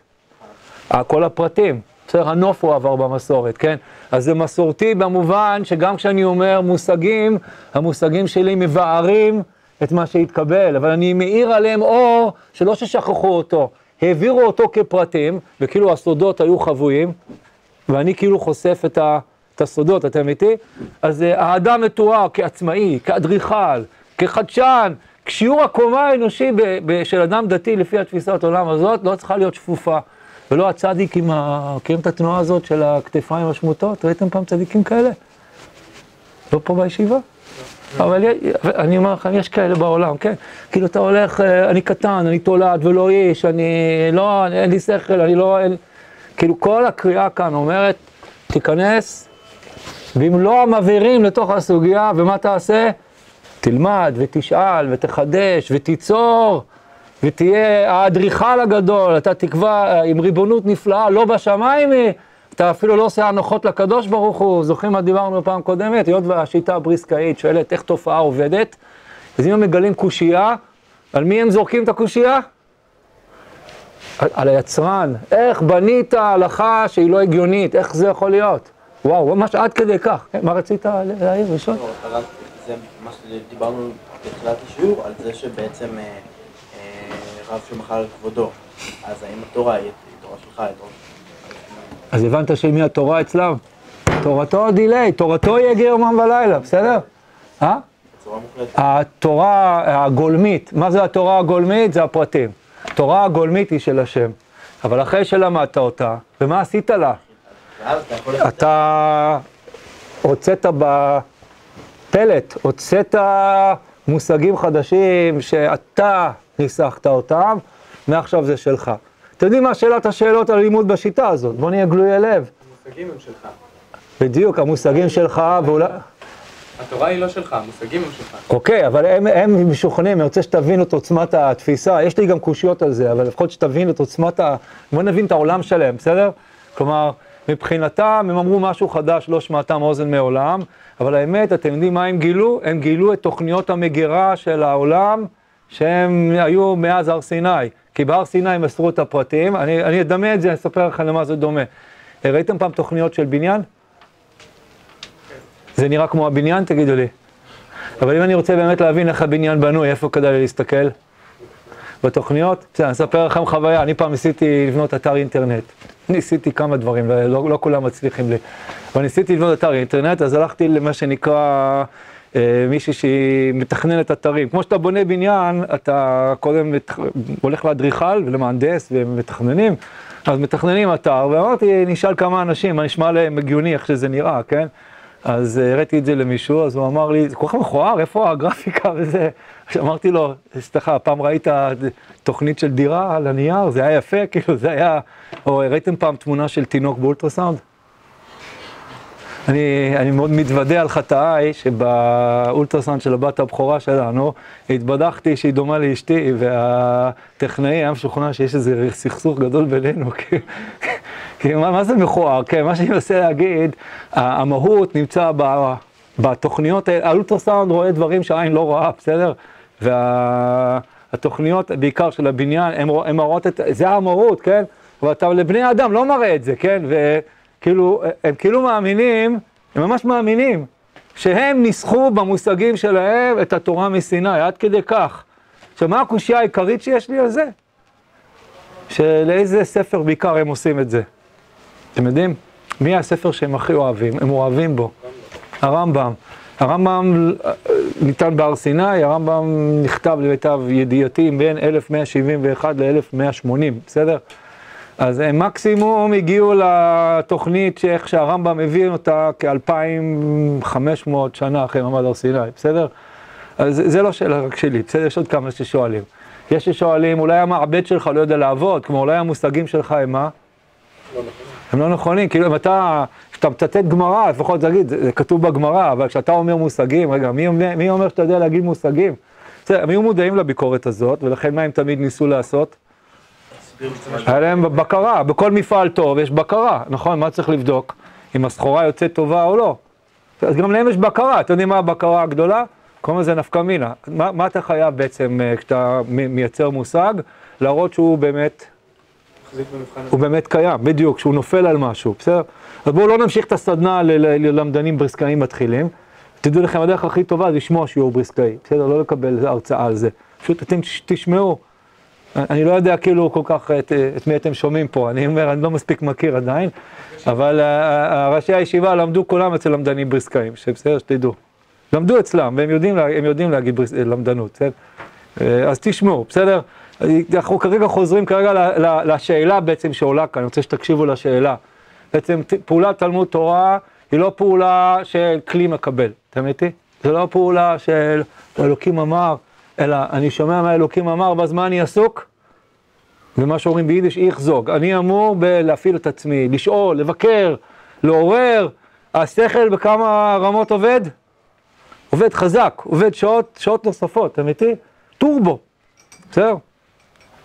כל הפרטים. בסדר, הנוף הוא עבר במסורת, כן? אז זה מסורתי במובן שגם כשאני אומר מושגים, המושגים שלי מבארים את מה שהתקבל, אבל אני מאיר עליהם אור שלא ששכחו אותו, העבירו אותו כפרטים, וכאילו הסודות היו חבויים, ואני כאילו חושף את ה... את הסודות, אתם איתי? אז uh, האדם מתואר כעצמאי, כאדריכל, כחדשן, שיעור הקומה האנושי ב- ב- של אדם דתי לפי התפיסת עולם הזאת לא צריכה להיות שפופה. ולא הצדיק עם ה... מכירים את התנועה הזאת של הכתפיים השמוטות? ראיתם פעם צדיקים כאלה? לא פה בישיבה? אבל אני אומר לכם, יש כאלה בעולם, כן? כאילו אתה הולך, אה, אני קטן, אני תולד ולא איש, אני לא, אין לי שכל, אני לא... אין... כאילו כל הקריאה כאן אומרת, תיכנס ואם לא מבהירים לתוך הסוגיה, ומה תעשה? תלמד ותשאל ותחדש ותיצור ותהיה האדריכל הגדול, אתה תקבע עם ריבונות נפלאה, לא בשמיים אתה אפילו לא עושה הנחות לקדוש ברוך הוא, זוכרים מה דיברנו בפעם קודמת? היות והשיטה הבריסקאית שואלת איך תופעה עובדת, אז אם הם מגלים קושייה, על מי הם זורקים את הקושייה? על, על היצרן. איך בנית הלכה שהיא לא הגיונית, איך זה יכול להיות? וואו, ממש עד כדי כך. כן, מה רצית להעיר ראשון? לא, זה מה שדיברנו בתחילת השיעור, על זה שבעצם אה, רב שמחל על כבודו, אז האם התורה היא תורה שלך, היא תורה אז הבנת של מי התורה אצלם? תורתו דיליי, תורתו יגיע יומם ולילה, בסדר? אה? התורה הגולמית, מה זה התורה הגולמית? זה הפרטים. התורה הגולמית היא של השם. אבל אחרי שלמדת אותה, ומה עשית לה? אתה הוצאת בפלט, הוצאת מושגים חדשים שאתה ניסחת אותם, מעכשיו זה שלך. אתם יודעים מה שאלת השאלות על לימוד בשיטה הזאת? בוא נהיה גלויי לב. המושגים הם שלך. בדיוק, המושגים שלך, ואולי... התורה היא לא שלך, המושגים הם שלך. אוקיי, אבל הם, הם משוכנעים, אני רוצה שתבינו את עוצמת התפיסה, יש לי גם קושיות על זה, אבל לפחות שתבינו את עוצמת ה... בוא נבין את העולם שלהם, בסדר? כלומר, מבחינתם הם אמרו משהו חדש, לא שמעתם אוזן מעולם, אבל האמת, אתם יודעים מה הם גילו? הם גילו את תוכניות המגירה של העולם, שהם היו מאז הר סיני, כי בהר סיני הם מסרו את הפרטים, אני, אני אדמה את זה, אני אספר לכם למה זה דומה. ראיתם פעם תוכניות של בניין? זה נראה כמו הבניין? תגידו לי. אבל אם אני רוצה באמת להבין איך הבניין בנוי, איפה כדאי להסתכל? בתוכניות? בסדר, אני אספר לכם חוויה, אני פעם ניסיתי לבנות אתר אינטרנט. ניסיתי כמה דברים, לא, לא, לא כולם מצליחים לי. אבל ניסיתי לבנות אתר אינטרנט, אז הלכתי למה שנקרא מישהי שהיא מתכננת אתרים. כמו שאתה בונה בניין, אתה קודם מת, הולך לאדריכל ולמהנדס ומתכננים, אז מתכננים אתר, ואמרתי, נשאל כמה אנשים, מה נשמע להם הגיוני איך שזה נראה, כן? אז אה, הראיתי את זה למישהו, אז הוא אמר לי, זה כל כך מכוער, איפה הגרפיקה וזה? אז אמרתי לו, סליחה, פעם ראית תוכנית של דירה על הנייר? זה היה יפה, כאילו, זה היה... או ראיתם פעם תמונה של תינוק באולטרסאונד? אני, אני מאוד מתוודה על חטאיי, שבאולטרסאונד של הבת הבכורה שלנו, התבדחתי שהיא דומה לאשתי, והטכנאי היה משוכנע שיש איזה סכסוך גדול בינינו, כי, כי מה, מה זה מכוער? כן, מה שאני מנסה להגיד, המהות נמצא ב, בתוכניות האולטרסאונד רואה דברים שהעין לא רואה, בסדר? והתוכניות, בעיקר של הבניין, הן מראות את, זה המהות, כן? אבל אתה לבני האדם לא מראה את זה, כן? וכאילו, הם כאילו מאמינים, הם ממש מאמינים, שהם ניסחו במושגים שלהם את התורה מסיני, עד כדי כך. עכשיו, מה הקושייה העיקרית שיש לי על זה? שלאיזה ספר בעיקר הם עושים את זה? אתם יודעים? מי הספר שהם הכי אוהבים? הם אוהבים בו. הרמב"ם. הרמב"ם אה, ניתן בהר סיני, הרמב"ם נכתב למיטב ידיעתי בין 1171 ל-1180, בסדר? אז הם מקסימום הגיעו לתוכנית שאיך שהרמב"ם הביא אותה כ-2500 שנה אחרי מעמד הר סיני, בסדר? אז זה- לא שאלה רק שלי, בסדר? יש עוד כמה ששואלים. יש ששואלים, אולי המעבד שלך לא יודע לעבוד, כמו אולי המושגים שלך הם מה? הם לא נכונים, כאילו אם אתה, כשאתה מצטט גמרא, לפחות תגיד, זה, זה כתוב בגמרא, אבל כשאתה אומר מושגים, רגע, מי, מי אומר שאתה יודע להגיד מושגים? בסדר, הם היו מודעים לביקורת הזאת, ולכן מה הם תמיד ניסו לעשות? היה להם בקרה, בכל מפעל טוב יש בקרה, נכון? מה צריך לבדוק? אם הסחורה יוצאת טובה או לא. אז גם להם יש בקרה, אתם יודעים מה הבקרה הגדולה? קוראים לזה נפקא מינה. מה, מה אתה חייב בעצם אה, כשאתה מייצר מושג? להראות שהוא באמת הוא באמת קיים, בדיוק, שהוא נופל על משהו, בסדר? אז בואו לא נמשיך את הסדנה ללמדנים בריסקאים מתחילים. תדעו לכם, הדרך הכי טובה זה לשמוע שיעור בריסקאי, בסדר? לא לקבל הרצאה על זה. פשוט אתם תש- תשמעו. אני לא יודע כאילו כל כך את, את מי אתם שומעים פה, אני אומר, אני לא מספיק מכיר עדיין, אבל אה, אה, ראשי הישיבה למדו כולם אצל למדנים בריסקאים, שבסדר, שתדעו. למדו אצלם, והם יודעים, יודעים להגיד בריס- למדנות, בסדר? אה, אז תשמעו, בסדר? אנחנו כרגע חוזרים כרגע לשאלה בעצם שעולה כאן, אני רוצה שתקשיבו לשאלה. בעצם פעולת תלמוד תורה היא לא פעולה של כלי מקבל, אתם איתי? זה לא פעולה של אלוקים אמר, אלא אני שומע מה אלוקים אמר, ואז מה אני עסוק? ומה שאומרים ביידיש, איך זוג. אני אמור להפעיל את עצמי, לשאול, לבקר, לעורר. השכל בכמה רמות עובד? עובד חזק, עובד שעות, שעות נוספות, אתם איתי? טורבו, בסדר?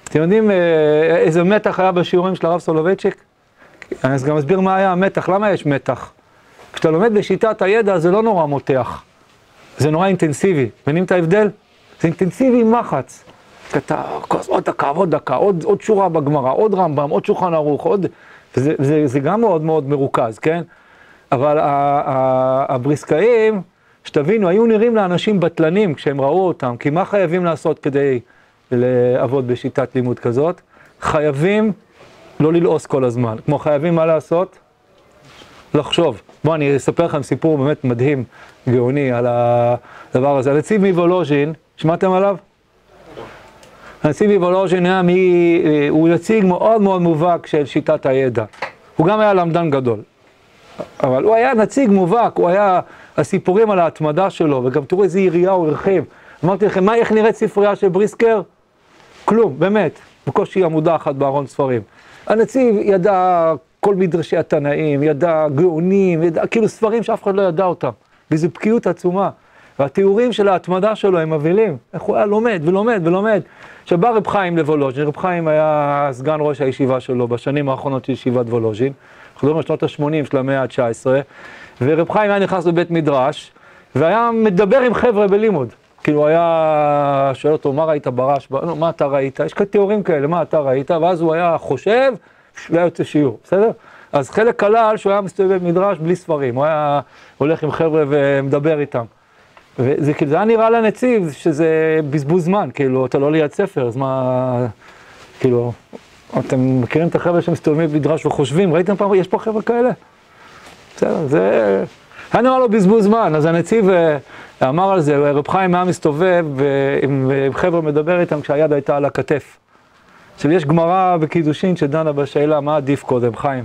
אתם יודעים אה, איזה מתח היה בשיעורים של הרב סולובייצ'יק? אני אז גם אסביר מה היה המתח, למה יש מתח? כשאתה לומד בשיטת הידע זה לא נורא מותח, זה נורא אינטנסיבי. מבינים את ההבדל? זה אינטנסיבי עם מחץ. אתה עוד דקה, עוד דקה, עוד, עוד שורה בגמרא, עוד רמב"ם, עוד שולחן ערוך, עוד... וזה זה, זה גם מאוד מאוד מרוכז, כן? אבל ה- ה- הבריסקאים, שתבינו, היו נראים לאנשים בטלנים כשהם ראו אותם, כי מה חייבים לעשות כדי לעבוד בשיטת לימוד כזאת. חייבים לא ללעוס כל הזמן. כמו חייבים מה לעשות? לחשוב. בואו אני אספר לכם סיפור באמת מדהים, גאוני, על הדבר הזה. הנציב מוולוז'ין, שמעתם עליו? הנציב מוולוז'ין היה מי... הוא נציג מאוד מאוד מובהק של שיטת הידע. הוא גם היה למדן גדול. אבל הוא היה נציג מובהק, הוא היה, הסיפורים על ההתמדה שלו, וגם תראו איזה יריעה הוא הרחיב. אמרתי לכם, מה, איך נראית ספרייה של בריסקר? כלום, באמת, בקושי עמודה אחת בארון ספרים. הנציב ידע כל מדרשי התנאים, ידע גאונים, ידע, כאילו ספרים שאף אחד לא ידע אותם, וזו בקיאות עצומה. והתיאורים של ההתמדה שלו הם מבהילים, איך הוא היה לומד ולומד ולומד. עכשיו בא רב חיים לוולוז'ין, רב חיים היה סגן ראש הישיבה שלו בשנים האחרונות של ישיבת וולוז'ין, אנחנו מדברים על שנות ה-80 של המאה ה-19, ורב חיים היה נכנס לבית מדרש, והיה מדבר עם חבר'ה בלימוד. כאילו היה שואל אותו, מה ראית ברש? לא, מה אתה ראית? יש כאלה תיאורים כאלה, מה אתה ראית? ואז הוא היה חושב, והיה יוצא שיעור, בסדר? אז חלק כלל שהוא היה מסתובב במדרש בלי ספרים, הוא היה הולך עם חבר'ה ומדבר איתם. וזה כאילו, זה היה נראה לנציב שזה בזבוז זמן, כאילו, אתה לא ליד ספר, אז מה, כאילו, אתם מכירים את החבר'ה שמסתובבים במדרש וחושבים, ראיתם פעם, יש פה חבר'ה כאלה? בסדר, זה... היה נראה לו בזבוז זמן, אז הנציב אה, אמר על זה, רב חיים היה מסתובב ועם חבר'ה מדבר איתם כשהיד הייתה על הכתף. עכשיו יש גמרא בקידושין שדנה בשאלה מה עדיף קודם, חיים,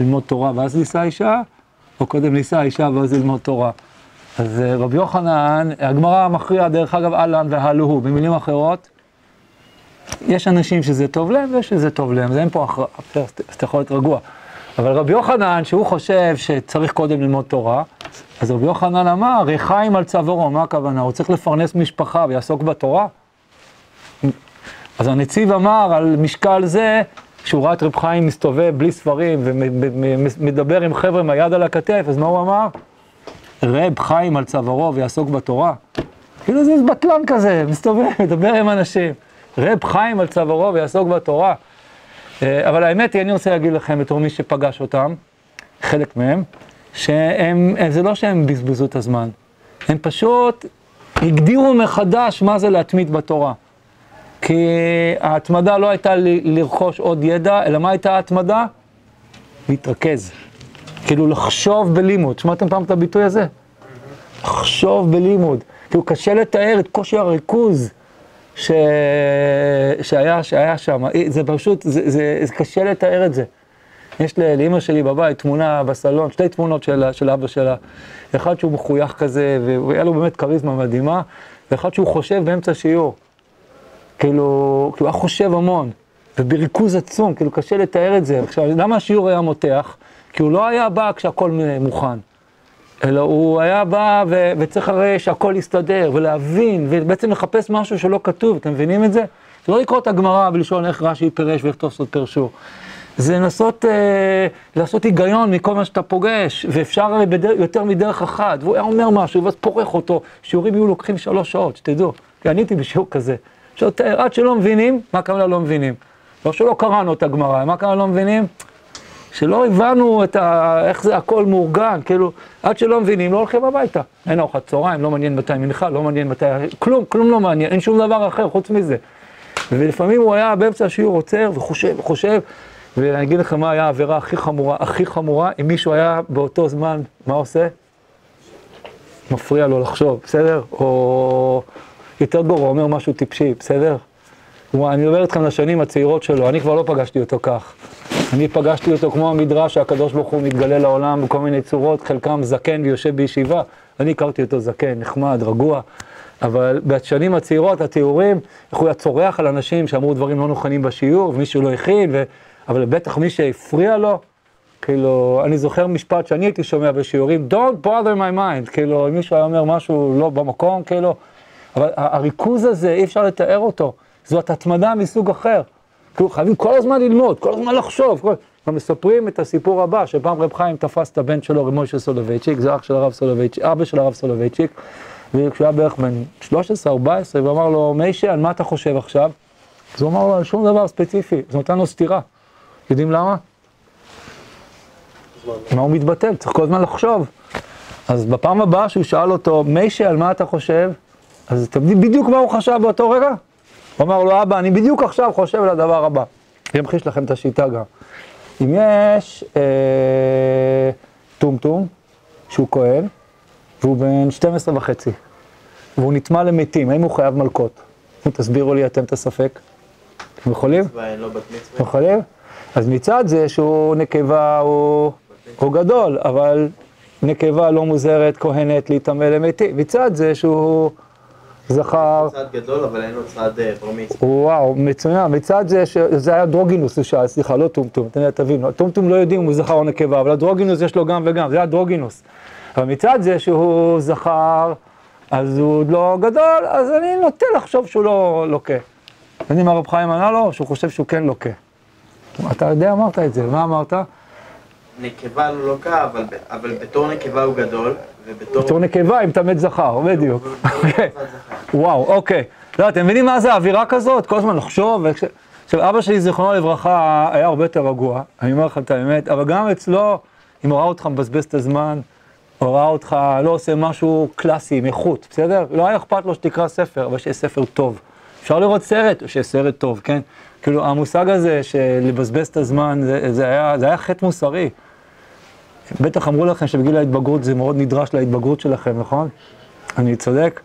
ללמוד תורה ואז לישא אישה, או קודם לישא אישה ואז ללמוד תורה. אז אה, רבי יוחנן, הגמרא מכריעה דרך אגב אהלן והלוהו, במילים אחרות, יש אנשים שזה טוב להם ויש שזה טוב להם, זה אין פה הכרעה, אז אתה יכול להיות רגוע. אבל רבי יוחנן, שהוא חושב שצריך קודם ללמוד תורה, אז רבי יוחנן אמר, ריחיים על צווארו, מה הכוונה? הוא צריך לפרנס משפחה ויעסוק בתורה? אז הנציב אמר על משקל זה, כשהוא ראה את רב חיים מסתובב בלי ספרים ומדבר עם חבר'ה עם היד על הכתף, אז מה הוא אמר? רב חיים על צווארו ויעסוק בתורה. כאילו זה בטלן כזה, מסתובב, מדבר עם אנשים. רב חיים על צווארו ויעסוק בתורה. אה, אבל האמת היא, אני רוצה להגיד לכם, בתור מי שפגש אותם, חלק מהם, שהם, אה, זה לא שהם בזבזו את הזמן, הם פשוט הגדירו מחדש מה זה להתמיד בתורה. כי ההתמדה לא הייתה לרכוש עוד ידע, אלא מה הייתה ההתמדה? להתרכז. כאילו לחשוב בלימוד. שמעתם פעם את הביטוי הזה? לחשוב בלימוד. כאילו קשה לתאר את קושי הריכוז ש... שהיה, שהיה שם. זה פשוט, זה, זה, זה קשה לתאר את זה. יש לאימא שלי בבית תמונה בסלון, שתי תמונות של, של אבא שלה. אחד שהוא מחוייך כזה, והיה לו באמת כריזמה מדהימה, ואחד שהוא חושב באמצע שיעור. כאילו, כאילו היה חושב המון, ובריכוז עצום, כאילו קשה לתאר את זה. עכשיו, למה השיעור היה מותח? כי הוא לא היה בא כשהכול מוכן, אלא הוא היה בא ו- וצריך הרי שהכל יסתדר, ולהבין, ובעצם לחפש משהו שלא כתוב, אתם מבינים את זה? זה לא לקרוא את הגמרא ולשאול איך רש"י פירש ואיך תוספות פירשו. זה לנסות אה, לעשות היגיון מכל מה שאתה פוגש, ואפשר בדר, יותר מדרך אחת, והוא היה אומר משהו, ואז פורך אותו, שיעורים יהיו לוקחים שלוש שעות, שתדעו, כי אני הייתי בשיעור כזה. שוטר, עד שלא מבינים, מה הכוונה לא מבינים? לא שלא קראנו את הגמרא, מה הכוונה לא מבינים? שלא הבנו את ה... איך זה הכל מאורגן, כאילו, עד שלא מבינים, לא הולכים הביתה. אין ארוחת צהריים, לא מעניין מתי מנחה, לא מעניין מתי... כלום, כלום לא מעניין, אין שום דבר אחר חוץ מזה. ולפעמים הוא היה באמצע השיעור עוצר וחושב וחושב, ואני אגיד לכם מה היה העבירה הכי חמורה, הכי חמורה, אם מישהו היה באותו זמן, מה עושה? מפריע לו לחשוב, בסדר? או יותר גרוע, אומר משהו טיפשי, בסדר? אני מדבר איתכם לשנים הצעירות שלו, אני כבר לא פגשתי אותו כך. אני פגשתי אותו כמו המדרש שהקדוש ברוך הוא מתגלה לעולם בכל מיני צורות, חלקם זקן ויושב בישיבה. אני הכרתי אותו זקן, נחמד, רגוע, אבל בשנים הצעירות, התיאורים, איך הוא היה צורח על אנשים שאמרו דברים לא נכונים בשיעור, ומישהו לא הכין, ו... אבל בטח מי שהפריע לו, כאילו, אני זוכר משפט שאני הייתי שומע בשיעורים, Don't bother my mind, כאילו, אם מישהו היה אומר משהו לא במקום, כאילו, אבל הריכוז הזה, אי אפשר לתאר אותו, זאת התמדה מסוג אחר. כאילו חייבים כל הזמן ללמוד, כל הזמן לחשוב. כל... גם מספרים את הסיפור הבא, שפעם רב חיים תפס את הבן שלו, רב מוישה סולובייצ'יק, זה אח של הרב סולובייצ'יק, אבא של הרב סולובייצ'יק, וכשהוא היה בערך בן 13-14, הוא אמר לו, מיישה, על מה אתה חושב עכשיו? אז הוא אמר לו, על שום דבר ספציפי, זה נותן לו סתירה. יודעים למה? מה הוא מתבטל? צריך כל הזמן לחשוב. אז בפעם הבאה שהוא שאל אותו, מיישה, על מה אתה חושב? אז אתם יודעים בדיוק מה הוא חשב באותו רגע? הוא אמר לו, אבא, אני בדיוק עכשיו חושב על הדבר הבא. אני אמחיש לכם את השיטה גם. אם יש אה, טומטום, שהוא כהן, והוא בן 12 וחצי, והוא נטמע למתים, האם הוא חייב מלקות? תסבירו לי אתם את הספק. אתם יכולים? אתם. יכולים? אז מצד זה שהוא נקבה הוא, הוא גדול, אבל נקבה לא מוזרת, כהנת, להיטמא למתים. מצד זה שהוא זכר, צעד גדול, אבל אין לו צעד אה, בר מצווה. וואו, מצוין. מצד זה שזה היה דרוגינוס, סליחה, לא טומטום, תן לי תבינו. הטומטום לא יודעים אם הוא זכר או נקבה, אבל הדרוגינוס יש לו גם וגם, זה היה דרוגינוס. אבל מצד זה שהוא זכר, אז הוא עוד לא גדול, אז אני נוטה לחשוב שהוא לא לוקה. יודעים מה רב חיים ענה לו? שהוא חושב שהוא כן לוקה. אתה יודע, אמרת את זה, מה אמרת? נקבה לא לוקה, אבל אבל בתור נקבה הוא גדול. בתור נקבה עם טמא זכר, בדיוק. אוקיי. וואו, אוקיי. לא, אתם מבינים מה זה האווירה כזאת? כל הזמן לחשוב. עכשיו, אבא שלי, זיכרונו לברכה, היה הרבה יותר רגוע, אני אומר לכם את האמת, אבל גם אצלו, אם הוא ראה אותך מבזבז את הזמן, או ראה אותך לא עושה משהו קלאסי, עם איכות, בסדר? לא היה אכפת לו שתקרא ספר, אבל שיהיה ספר טוב. אפשר לראות סרט, שיהיה סרט טוב, כן? כאילו, המושג הזה של לבזבז את הזמן, זה, זה, היה, זה היה חטא מוסרי. בטח אמרו לכם שבגיל ההתבגרות זה מאוד נדרש להתבגרות שלכם, נכון? אני צודק?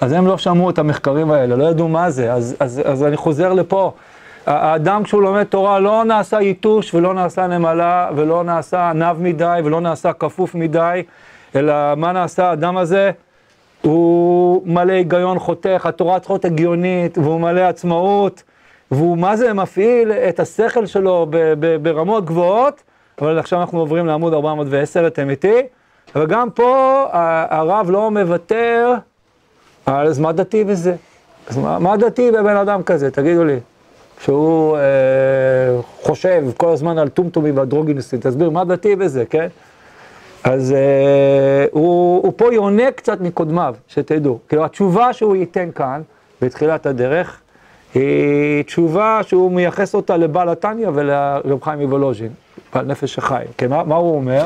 אז הם לא שמעו את המחקרים האלה, לא ידעו מה זה, אז, אז, אז אני חוזר לפה. האדם כשהוא לומד תורה לא נעשה יתוש ולא נעשה נמלה ולא נעשה עניו מדי ולא נעשה כפוף מדי, אלא מה נעשה האדם הזה? הוא מלא היגיון חותך, התורה צריכה להיות הגיונית והוא מלא עצמאות והוא מה זה מפעיל את השכל שלו ברמות גבוהות, אבל עכשיו אנחנו עוברים לעמוד 410, אתם איתי, אבל גם פה הרב לא מוותר אז מה דתי בזה? אז מה, מה דתי בבן אדם כזה, תגידו לי? שהוא אה, חושב כל הזמן על טומטומים ואנדרוגינוסים, תסביר, מה דתי בזה, כן? אז אה, הוא, הוא פה יונק קצת מקודמיו, שתדעו. כאילו התשובה שהוא ייתן כאן, בתחילת הדרך, היא תשובה שהוא מייחס אותה לבעל התניא ולרב חיים מוולוז'ין, בעל נפש החי. כן, מה, מה הוא אומר?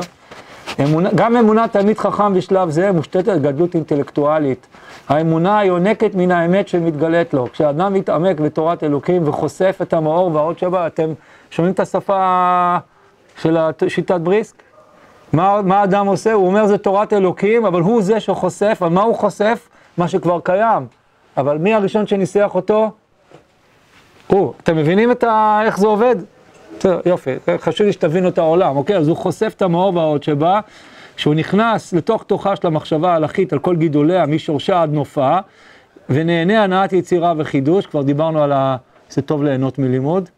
אמונה, גם אמונת תלמיד חכם בשלב זה מושתתת גדלות אינטלקטואלית. האמונה היונקת מן האמת שמתגלית לו. כשאדם מתעמק בתורת אלוקים וחושף את המאור והעוד שבה, אתם שומעים את השפה של שיטת בריסק? מה, מה האדם עושה? הוא אומר זה תורת אלוקים, אבל הוא זה שחושף, על מה הוא חושף? מה שכבר קיים. אבל מי הראשון שניסח אותו? הוא. אתם מבינים את ה... איך זה עובד? בסדר, יופי, חשוב לי שתבינו את העולם, אוקיי? אז הוא חושף את המאור והעוד שבה, שהוא נכנס לתוך תוכה של המחשבה ההלכית על כל גידוליה, משורשה עד נופה, ונהנה הנעת יצירה וחידוש, כבר דיברנו על ה... זה טוב ליהנות מלימוד.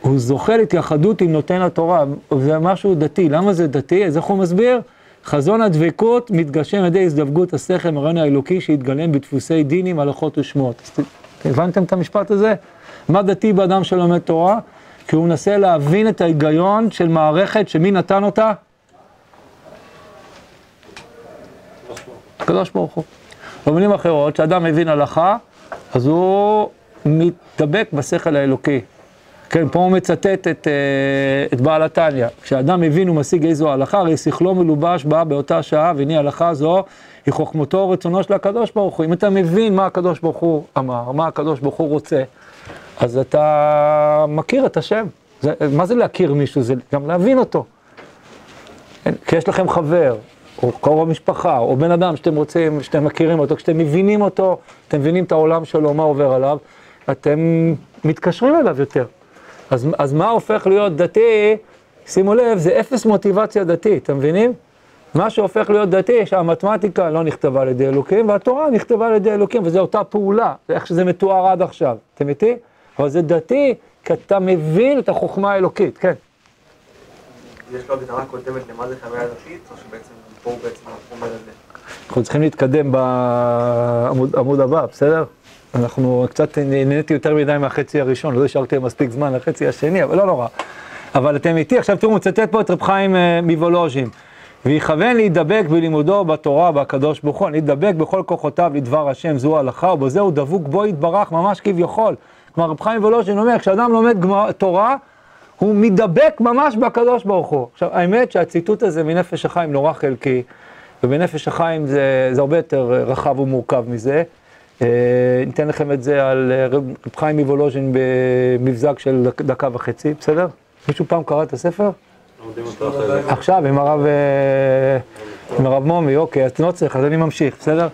הוא זוכה להתייחדות עם נותן התורה, זה משהו דתי. למה זה דתי? אז איך הוא מסביר? חזון הדבקות מתגשם על ידי הזדווגות השכל מרעיון האלוקי שהתגלם בדפוסי דינים, הלכות ושמות. הבנתם את המשפט הזה? מה דתי באדם שלומד תורה? כי הוא מנסה להבין את ההיגיון של מערכת שמי נתן אותה? הקדוש ברוך הוא. במילים אחרות, כשאדם מבין הלכה, אז הוא מתדבק בשכל האלוקי. כן, פה הוא מצטט את, אה, את בעל התניא. כשאדם מבין ומשיג איזו הלכה, הרי שכלו מלובש בה באותה שעה, והנה הלכה זו היא חוכמתו ורצונו של הקדוש ברוך הוא. אם אתה מבין מה הקדוש ברוך הוא אמר, מה הקדוש ברוך הוא רוצה, אז אתה מכיר את השם. זה, מה זה להכיר מישהו? זה גם להבין אותו. כי יש לכם חבר, או קרוב משפחה, או בן אדם שאתם רוצים, שאתם מכירים אותו, כשאתם מבינים אותו, אתם מבינים את העולם שלו, מה עובר עליו, אתם מתקשרים אליו יותר. אז, אז מה הופך להיות דתי? שימו לב, זה אפס מוטיבציה דתית, אתם מבינים? מה שהופך להיות דתי, שהמתמטיקה לא נכתבה על ידי אלוקים, והתורה נכתבה על ידי אלוקים, וזו אותה פעולה, איך שזה מתואר עד עכשיו. אתם איתי? אבל זה דתי, כי אתה מבין את החוכמה האלוקית, כן. יש לו הגדרה קודמת למה זה חוויה דתית, או שבעצם פה הוא בעצם אומר את זה? אנחנו צריכים להתקדם בעמוד עמוד הבא, בסדר? אנחנו קצת נהניתי יותר מדי מהחצי הראשון, לא השארתי מספיק זמן לחצי השני, אבל לא נורא. אבל אתם איתי, עכשיו תראו, מצטט פה את רב חיים אה, מוולוז'ין. ויכוון להידבק בלימודו בתורה, בקדוש ברוך הוא, להידבק בכל כוחותיו לדבר השם, זו ההלכה, ובזה הוא דבוק בו יתברך, ממש כביכול. כלומר, רב חיים וולוז'ין אומר, כשאדם לומד גמר, תורה, הוא מתדבק ממש בקדוש ברוך הוא. עכשיו, האמת שהציטוט הזה מנפש החיים נורא חלקי, ובנפש החיים זה, זה הרבה יותר רחב ומורכב מזה. ניתן לכם את זה על רב חיים מוולוז'ין במבזק של דקה וחצי, בסדר? מישהו פעם קרא את הספר? עכשיו, עם הרב, הרב מומי, אוקיי, אז לא צריך, אז אני ממשיך, בסדר?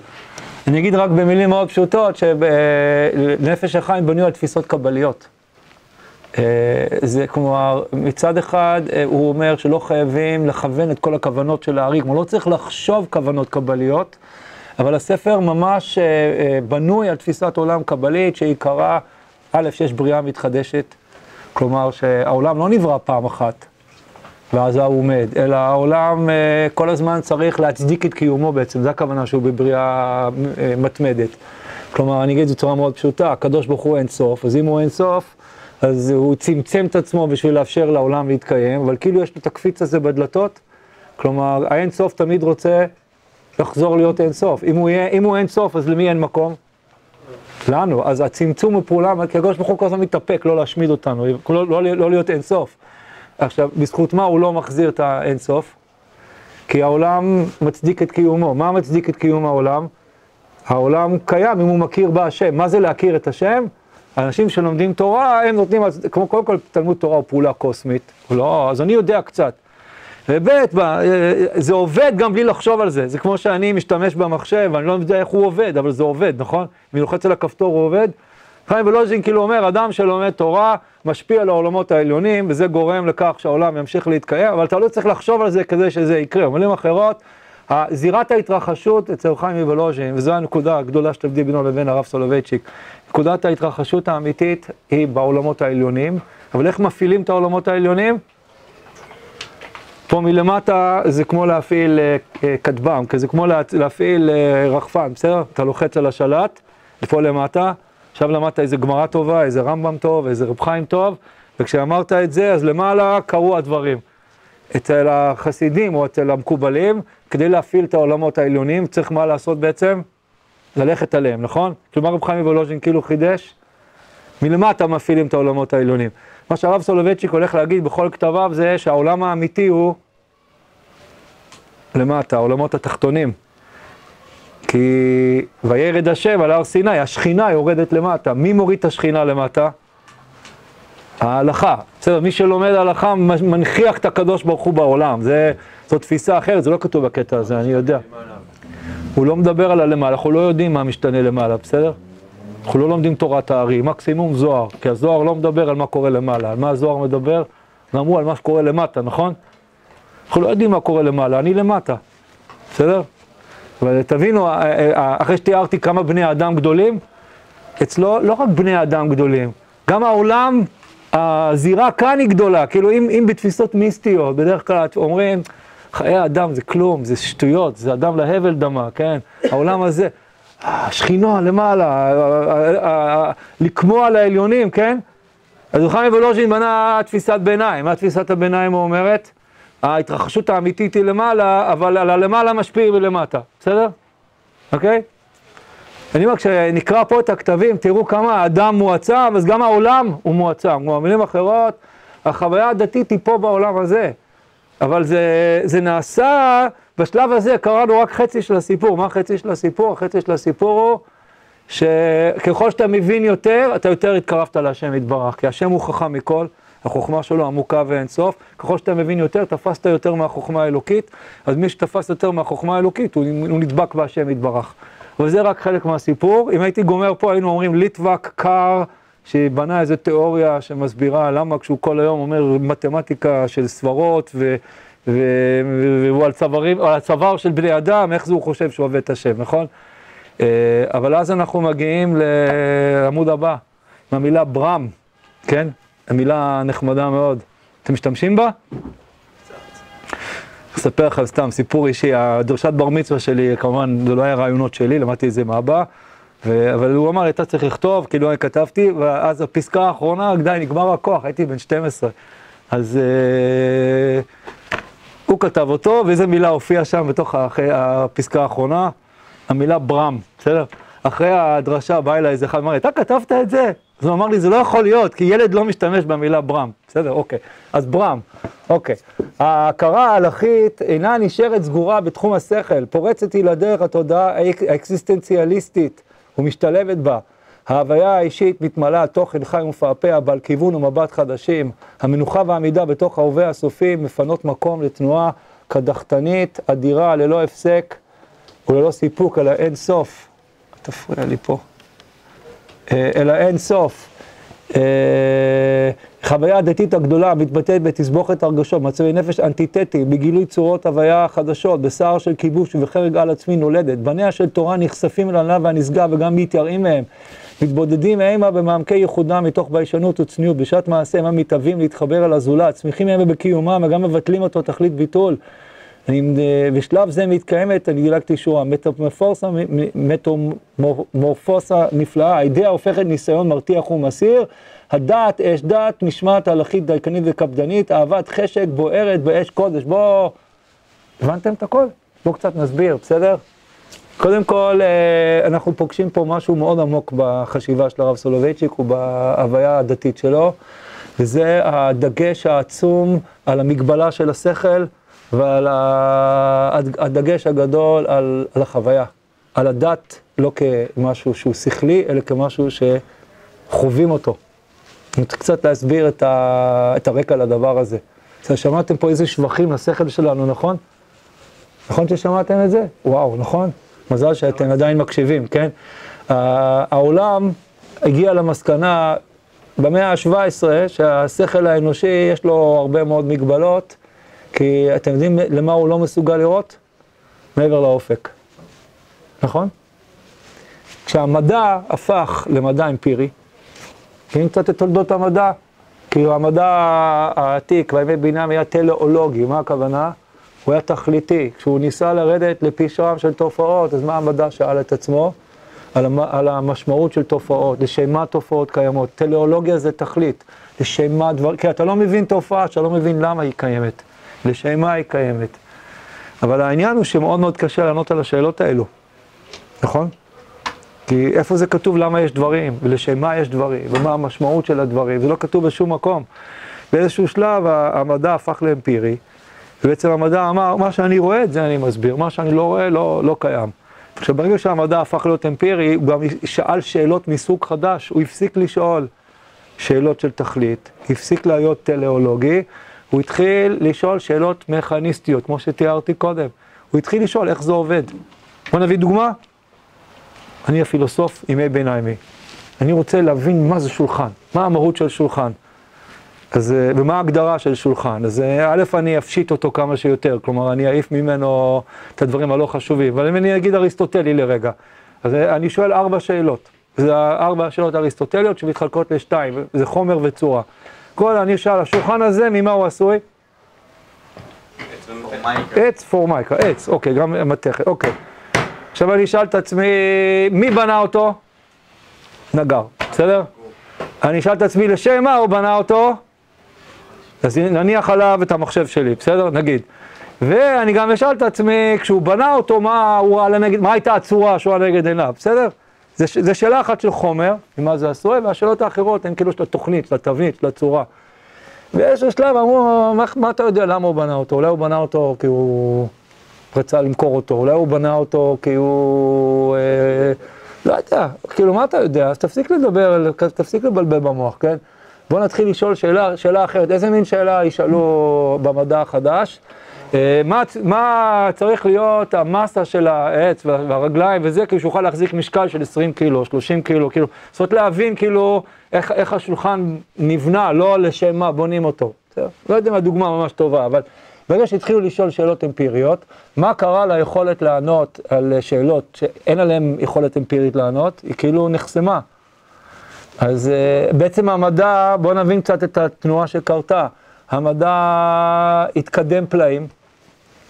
אני אגיד רק במילים מאוד פשוטות, שנפש החיים בנוי על תפיסות קבליות. זה כלומר, מצד אחד הוא אומר שלא חייבים לכוון את כל הכוונות של הארי, כלומר לא צריך לחשוב כוונות קבליות, אבל הספר ממש בנוי על תפיסת עולם קבלית שעיקרה, א', שיש בריאה מתחדשת, כלומר שהעולם לא נברא פעם אחת, ואז הוא עומד, אלא העולם כל הזמן צריך להצדיק את קיומו בעצם, זו הכוונה שהוא בבריאה מתמדת. כלומר, אני אגיד את זה בצורה מאוד פשוטה, הקדוש ברוך הוא אין סוף, אז אם הוא אין סוף, אז הוא צמצם את עצמו בשביל לאפשר לעולם להתקיים, אבל כאילו יש לו את הקפיץ הזה בדלתות, כלומר, האין סוף תמיד רוצה לחזור להיות אין סוף. אם הוא, יהיה, אם הוא אין סוף, אז למי אין מקום? לנו. אז הצמצום הוא פעולה, כי הקדוש ברוך הוא כל הזמן מתאפק, לא להשמיד אותנו, לא, לא, לא להיות אין סוף. עכשיו, בזכות מה הוא לא מחזיר את האין סוף? כי העולם מצדיק את קיומו. מה מצדיק את קיום העולם? העולם קיים אם הוא מכיר בהשם. מה זה להכיר את השם? אנשים שלומדים תורה, הם נותנים, כמו קודם כל תלמוד תורה הוא פעולה קוסמית. לא, אז אני יודע קצת. וב' זה עובד גם בלי לחשוב על זה. זה כמו שאני משתמש במחשב, אני לא יודע איך הוא עובד, אבל זה עובד, נכון? אם אני לוחץ על הכפתור הוא עובד. חיים ולוז'ין כאילו אומר, אדם שלומד תורה משפיע על העולמות העליונים, וזה גורם לכך שהעולם ימשיך להתקיים, אבל אתה לא צריך לחשוב על זה כדי שזה יקרה. במילים אחרות, זירת ההתרחשות אצל חיים ולוז'ין, וזו הנקודה הגדולה שתבדיל בינו לבין הרב סולובייצ'יק, נקודת ההתרחשות האמיתית היא בעולמות העליונים, אבל איך מפעילים את העולמות העליונים? פה מלמטה זה כמו להפעיל כטב"ם, זה כמו להפעיל רחפן, בסדר? אתה לוחץ על השלט, לפה למטה, עכשיו למדת איזה גמרא טובה, איזה רמב"ם טוב, איזה רב חיים טוב, וכשאמרת את זה, אז למעלה קרו הדברים. אצל החסידים או אצל המקובלים, כדי להפעיל את העולמות העליונים, צריך מה לעשות בעצם? ללכת עליהם, נכון? כלומר רב חיים וולוז'ין כאילו חידש, מלמטה מפעילים את העולמות העליונים. מה שהרב סולובייצ'יק הולך להגיד בכל כתביו זה שהעולם האמיתי הוא למטה, העולמות התחתונים. כי וירד השם על הר סיני, השכינה יורדת למטה. מי מוריד את השכינה למטה? ההלכה. בסדר, מי שלומד הלכה מנכיח את הקדוש ברוך הוא בעולם. זה, זו תפיסה אחרת, זה לא כתוב בקטע הזה, אני יודע. הוא לא מדבר על הלמעלה, אנחנו לא יודעים מה משתנה למעלה, בסדר? אנחנו לא לומדים תורת הארי, מקסימום זוהר, כי הזוהר לא מדבר על מה קורה למעלה, על מה הזוהר מדבר? אמרו על מה שקורה למטה, נכון? אנחנו לא יודעים מה קורה למעלה, אני למטה, בסדר? אבל תבינו, אחרי שתיארתי כמה בני אדם גדולים, אצלו לא רק בני אדם גדולים, גם העולם, הזירה כאן היא גדולה, כאילו אם, אם בתפיסות מיסטיות, בדרך כלל אומרים, חיי האדם זה כלום, זה שטויות, זה אדם להבל דמה, כן? העולם הזה, השכינה למעלה, לקמוע על העליונים, כן? אז יוחנן וולוז'ין בנה תפיסת ביניים, מה תפיסת הביניים אומרת? ההתרחשות האמיתית היא למעלה, אבל על הלמעלה משפיע מלמטה, בסדר? אוקיי? אני אומר, כשנקרא פה את הכתבים, תראו כמה האדם מועצם, אז גם העולם הוא מועצם. כמו במילים אחרות, החוויה הדתית היא פה בעולם הזה. אבל זה, זה נעשה, בשלב הזה קראנו רק חצי של הסיפור. מה החצי של הסיפור? החצי של הסיפור הוא שככל שאתה מבין יותר, אתה יותר התקרבת להשם יתברך, כי השם הוא חכם מכל. החוכמה שלו עמוקה ואין סוף, ככל שאתה מבין יותר, תפסת יותר מהחוכמה האלוקית, אז מי שתפס יותר מהחוכמה האלוקית, הוא, הוא נדבק בהשם יתברך. אבל זה רק חלק מהסיפור. אם הייתי גומר פה, היינו אומרים ליטווק קר, שבנה איזו תיאוריה שמסבירה למה כשהוא כל היום אומר מתמטיקה של סברות, והוא על, צווארים, על הצוואר של בני אדם, איך זה הוא חושב שהוא עובד את השם, נכון? אבל אז אנחנו מגיעים לעמוד הבא, עם המילה ברם, כן? המילה נחמדה מאוד. אתם משתמשים בה? אספר לך סתם סיפור אישי, הדרשת בר מצווה שלי, כמובן זה לא היה רעיונות שלי, למדתי את זה מאבא, ו... אבל הוא אמר, אתה צריך לכתוב, כאילו אני כתבתי, ואז הפסקה האחרונה, די, נגמר הכוח, הייתי בן 12. אז אה, הוא כתב אותו, ואיזה מילה הופיעה שם בתוך הפסקה האחרונה? המילה ברם, בסדר? אחרי הדרשה בא אליי איזה אחד, אמר לי, אתה כתבת את זה? אז הוא אמר לי, זה לא יכול להיות, כי ילד לא משתמש במילה ברם. בסדר, אוקיי. אז ברם, אוקיי. ההכרה ההלכית אינה נשארת סגורה בתחום השכל, פורצת היא לדרך התודעה האקסיסטנציאליסטית ומשתלבת בה. ההוויה האישית מתמלאה תוכן חי ומפעפע, בעל כיוון ומבט חדשים. המנוחה והעמידה בתוך ההווה הסופי מפנות מקום לתנועה קדחתנית, אדירה, ללא הפסק וללא סיפוק, אלא אין סוף. תפריע לי פה. אה, אלא אין סוף. אה, חוויה הדתית הגדולה מתבטאת בתסבוכת הרגשות, מצבי נפש אנטיתטי, בגילוי צורות הוויה חדשות, בסער של כיבוש ובחרג על עצמי נולדת. בניה של תורה נחשפים אל הנאה והנשגב וגם מתייראים מהם. מתבודדים המה במעמקי ייחודם מתוך ביישנות וצניעות, בשעת מעשה הם מתאבים להתחבר אל הזולת, צמיחים המה בקיומם וגם מבטלים אותו תכלית ביטול. אני, בשלב זה מתקיימת, אני דילגתי שורה, מטומורפוסה, נפלאה, האידאה הופכת ניסיון מרתיח ומסיר, הדעת אש דת, משמעת הלכית דייקנית וקפדנית, אהבת חשק בוערת באש קודש. בואו, הבנתם את הכל? בואו קצת נסביר, בסדר? קודם כל, אה, אנחנו פוגשים פה משהו מאוד עמוק בחשיבה של הרב סולובייצ'יק ובהוויה הדתית שלו, וזה הדגש העצום על המגבלה של השכל ועל הדגש הגדול על, על החוויה, על הדת לא כמשהו שהוא שכלי, אלא כמשהו שחווים אותו. אני רוצה קצת להסביר את, ה, את הרקע לדבר הזה. שמעתם פה איזה שבחים לשכל שלנו, נכון? נכון ששמעתם את זה? וואו, נכון? מזל שאתם עדיין מקשיבים, כן? העולם הגיע למסקנה במאה ה-17 שהשכל האנושי יש לו הרבה מאוד מגבלות, כי אתם יודעים למה הוא לא מסוגל לראות? מעבר לאופק, נכון? כשהמדע הפך למדע אמפירי, מכירים קצת את תולדות המדע? כאילו המדע העתיק בימי בינם היה טלאולוגי, מה הכוונה? הוא היה תכליתי. כשהוא ניסה לרדת לפשרם של תופעות, אז מה המדע שאל את עצמו? על, המ, על המשמעות של תופעות, לשם מה תופעות קיימות. טלאולוגיה זה תכלית, לשם מה דבר, כי אתה לא מבין תופעה שאתה לא מבין למה היא קיימת, לשם מה היא קיימת. אבל העניין הוא שמאוד מאוד קשה לענות על השאלות האלו, נכון? כי איפה זה כתוב למה יש דברים, ולשם מה יש דברים, ומה המשמעות של הדברים, זה לא כתוב בשום מקום. באיזשהו שלב המדע הפך לאמפירי, ובעצם המדע אמר, מה שאני רואה את זה אני מסביר, מה שאני לא רואה לא, לא קיים. עכשיו ברגע שהמדע הפך להיות אמפירי, הוא גם שאל שאלות מסוג חדש, הוא הפסיק לשאול שאלות של תכלית, הפסיק להיות טלאולוגי, הוא התחיל לשאול שאלות מכניסטיות, כמו שתיארתי קודם. הוא התחיל לשאול איך זה עובד. בוא נביא דוגמה. אני הפילוסוף ימי ביניימי. אני רוצה להבין מה זה שולחן, מה המהות של שולחן. אז, אה, ומה ההגדרה של שולחן? אז אה, א', אני אפשיט אותו כמה שיותר, כלומר, אני אעיף ממנו את הדברים הלא חשובים. אבל אם אני אגיד אריסטוטלי לרגע, אז אה, אני שואל ארבע שאלות. זה ארבע שאלות אריסטוטליות שמתחלקות לשתיים, זה חומר וצורה. כל אני אשאל, השולחן הזה, ממה הוא עשוי? עץ פורמייקה, עץ, אוקיי, גם מתכת, אוקיי. עכשיו אני אשאל את עצמי, מי בנה אותו? נגר, בסדר? אני אשאל את עצמי, לשם מה הוא בנה אותו? אז נניח עליו את המחשב שלי, בסדר? נגיד. ואני גם אשאל את עצמי, כשהוא בנה אותו, מה הוא לנגד, מה הייתה הצורה שהוא ראה לנגד עיניו, בסדר? זה, שאלה אחת של חומר, ממה זה עשוי, והשאלות האחרות הן כאילו של התוכנית, של התבנית, של הצורה. באיזשהו שלב אמרו, מה, מה אתה יודע למה הוא בנה אותו? אולי הוא בנה אותו כי הוא רצה למכור אותו, אולי הוא בנה אותו כי הוא... אה, לא יודע, כאילו מה אתה יודע? אז תפסיק לדבר, תפסיק לבלבל במוח, כן? בואו נתחיל לשאול שאלה, שאלה אחרת. איזה מין שאלה ישאלו במדע החדש? אה, מה, צריך להיות המסה של העץ והרגליים וזה, כאילו שיוכל להחזיק משקל של 20 קילו, 30 קילו, כאילו, זאת אומרת להבין כאילו איך, איך השולחן נבנה, לא לשם מה בונים אותו. לא יודע אם הדוגמה ממש טובה, אבל ברגע שהתחילו לשאול שאלות אמפיריות, מה קרה ליכולת לענות על שאלות שאין עליהן יכולת אמפירית לענות, היא כאילו נחסמה. אז uh, בעצם המדע, בואו נבין קצת את התנועה שקרתה. המדע התקדם פלאים,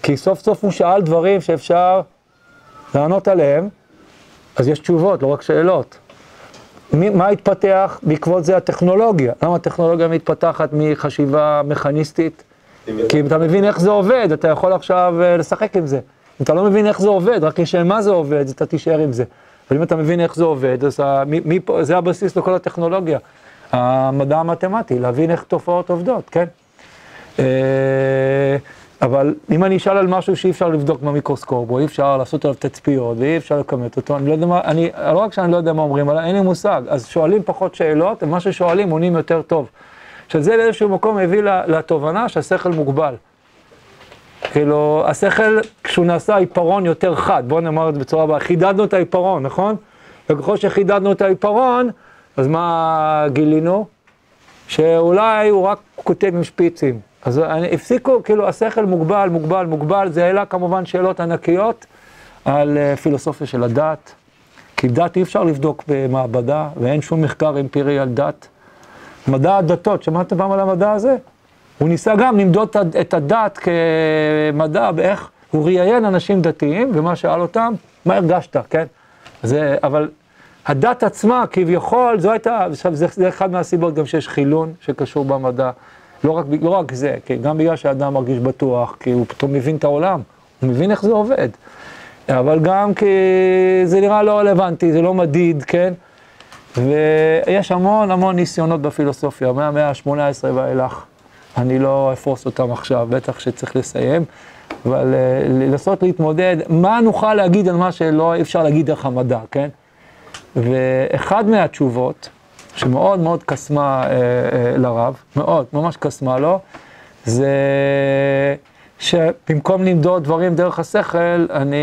כי סוף סוף הוא שאל דברים שאפשר לענות עליהם, אז יש תשובות, לא רק שאלות. מי, מה התפתח בעקבות זה הטכנולוגיה? למה הטכנולוגיה מתפתחת מחשיבה מכניסטית? כי אם אתה מבין איך זה עובד, אתה יכול עכשיו uh, לשחק עם זה. אם אתה לא מבין איך זה עובד, רק לשם מה זה עובד, אתה תישאר עם זה. אבל אם אתה מבין איך זה עובד, אז מי, מי, זה הבסיס לכל הטכנולוגיה. המדע המתמטי, להבין איך תופעות עובדות, כן? אבל אם אני אשאל על משהו שאי אפשר לבדוק במיקרוסקופ, או אי אפשר לעשות עליו תצפיות, ואי אפשר לכמת אותו, אני לא יודע מה, אני, לא רק שאני לא יודע מה אומרים, אלא אין לי מושג. אז שואלים פחות שאלות, ומה ששואלים עונים יותר טוב. שזה לאיזשהו מקום הביא לתובנה שהשכל מוגבל. כאילו, השכל, כשהוא נעשה עיפרון יותר חד, בואו נאמר את זה בצורה הבאה, חידדנו את העיפרון, נכון? וככל שחידדנו את העיפרון, אז מה גילינו? שאולי הוא רק כותב עם שפיצים. אז אני, הפסיקו, כאילו, השכל מוגבל, מוגבל, מוגבל, זה העלה כמובן שאלות ענקיות על uh, פילוסופיה של הדת, כי דת אי אפשר לבדוק במעבדה, ואין שום מחקר אמפירי על דת. מדע הדתות, שמעתם פעם על המדע הזה? הוא ניסה גם למדוד את הדת כמדע, באיך הוא ראיין אנשים דתיים, ומה שאל אותם, מה הרגשת, כן? זה, אבל הדת עצמה, כביכול, זו הייתה, עכשיו זה, זה אחד מהסיבות גם שיש חילון שקשור במדע. לא רק, לא רק זה, כי גם בגלל שהאדם מרגיש בטוח, כי הוא פתאום מבין את העולם, הוא מבין איך זה עובד. אבל גם כי זה נראה לא רלוונטי, זה לא מדיד, כן? ויש המון המון ניסיונות בפילוסופיה, מהמאה ה-18 ואילך. אני לא אפרוס אותם עכשיו, בטח שצריך לסיים, אבל uh, לנסות להתמודד, מה נוכל להגיד על מה שלא אפשר להגיד דרך המדע, כן? ואחד מהתשובות, שמאוד מאוד קסמה uh, uh, לרב, מאוד, ממש קסמה לו, זה שבמקום למדוד דברים דרך השכל, אני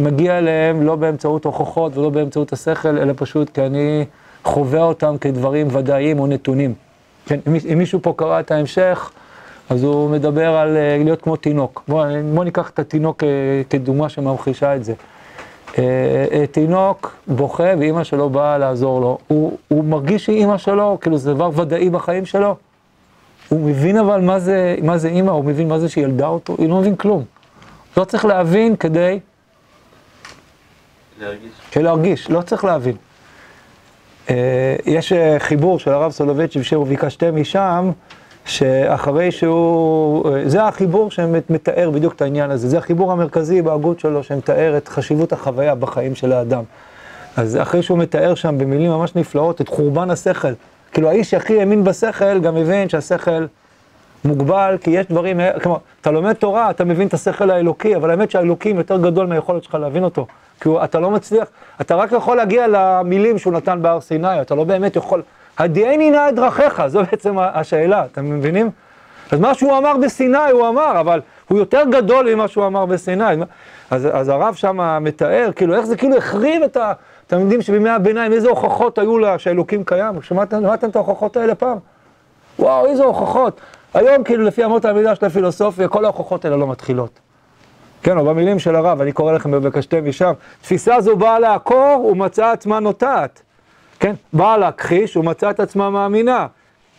מגיע אליהם לא באמצעות הוכחות ולא באמצעות השכל, אלא פשוט כי אני חווה אותם כדברים ודאיים או נתונים. כן, אם מישהו פה קרא את ההמשך, אז הוא מדבר על uh, להיות כמו תינוק. בואו בוא ניקח את התינוק uh, כדוגמה שממחישה את זה. Uh, uh, תינוק בוכה ואימא שלו באה לעזור לו. הוא, הוא מרגיש שאימא שלו, כאילו זה דבר ודאי בחיים שלו. הוא מבין אבל מה זה, מה זה אימא, הוא מבין מה זה שהיא ילדה אותו, היא לא מבין כלום. לא צריך להבין כדי... להרגיש. להרגיש, לא צריך להבין. אה, יש אה, חיבור של הרב סולובייצ'יק שביקשתם משם, שאחרי שהוא, זה החיבור שמתאר בדיוק את העניין הזה, זה החיבור המרכזי בהגות שלו שמתאר את חשיבות החוויה בחיים של האדם. אז אחרי שהוא מתאר שם במילים ממש נפלאות את חורבן השכל, כאילו האיש שהכי האמין בשכל גם מבין שהשכל מוגבל, כי יש דברים, כלומר, אתה לומד תורה, אתה מבין את השכל האלוקי, אבל האמת שהאלוקים יותר גדול מהיכולת שלך להבין אותו. כי אתה לא מצליח, אתה רק יכול להגיע למילים שהוא נתן בהר סיני, אתה לא באמת יכול, הדיאני נא את דרכיך, זו בעצם השאלה, אתם מבינים? אז מה שהוא אמר בסיני הוא אמר, אבל הוא יותר גדול ממה שהוא אמר בסיני. אז, אז הרב שם מתאר, כאילו, איך זה כאילו החריב את ה... אתם יודעים שבימי הביניים, איזה הוכחות היו לה שאלוקים קיים? שמעתם את ההוכחות האלה פעם? וואו, איזה הוכחות. היום, כאילו, לפי אמות המידה של הפילוסופיה, כל ההוכחות האלה לא מתחילות. כן, או במילים של הרב, אני קורא לכם בבקשתם משם, תפיסה זו באה לעקור ומצאה עצמה נוטעת. כן, באה להכחיש ומצאה את עצמה מאמינה.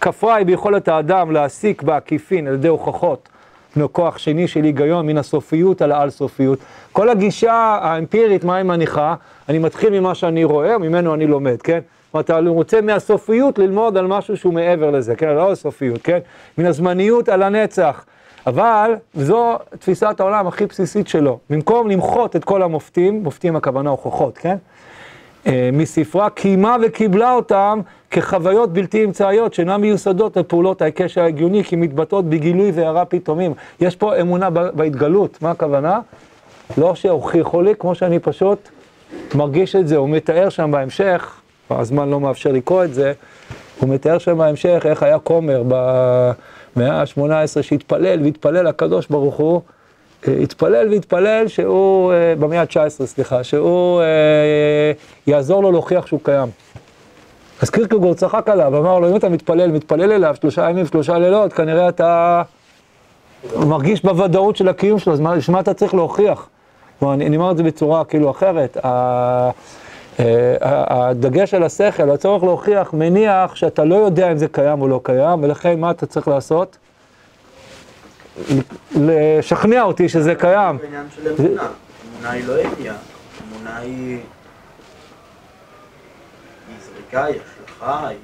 כפרה היא ביכולת האדם להסיק בעקיפין על ידי הוכחות מכוח שני של היגיון מן הסופיות על העל סופיות. כל הגישה האמפירית, מה היא מניחה? אני מתחיל ממה שאני רואה, ממנו אני לומד, כן? זאת אומרת, אני רוצה מהסופיות ללמוד על משהו שהוא מעבר לזה, כן? לא הסופיות, כן? מן הזמניות על הנצח. אבל זו תפיסת העולם הכי בסיסית שלו. במקום למחות את כל המופתים, מופתים הכוונה הוכחות, כן? אה, מספרה קיימה וקיבלה אותם כחוויות בלתי אמצעיות שאינן מיוסדות לפעולות ההיקש ההגיוני כי מתבטאות בגילוי והערה פתאומים. יש פה אמונה בהתגלות, מה הכוונה? לא שהוכיחו לי, כמו שאני פשוט מרגיש את זה, הוא מתאר שם בהמשך, הזמן לא מאפשר לקרוא את זה, הוא מתאר שם בהמשך איך היה כומר במאה ה-18 שהתפלל והתפלל לקדוש ברוך הוא התפלל והתפלל שהוא, אה, במאה ה-19, סליחה, שהוא אה, יעזור לו להוכיח שהוא קיים. אז קירקגור צחק עליו, אמר לו, אם אתה מתפלל, מתפלל אליו שלושה ימים, שלושה לילות, כנראה אתה מרגיש בוודאות של הקיום שלו, אז מה אתה צריך להוכיח? כלומר, אני, אני אומר את זה בצורה כאילו אחרת. אה, הדגש על השכל, הצורך להוכיח, מניח שאתה לא יודע אם זה קיים או לא קיים, ולכן מה אתה צריך לעשות? לשכנע אותי שזה קיים. זה עניין של אמונה, אמונה היא לא ידיעה, אמונה היא זריקה, היא השלכה, היא...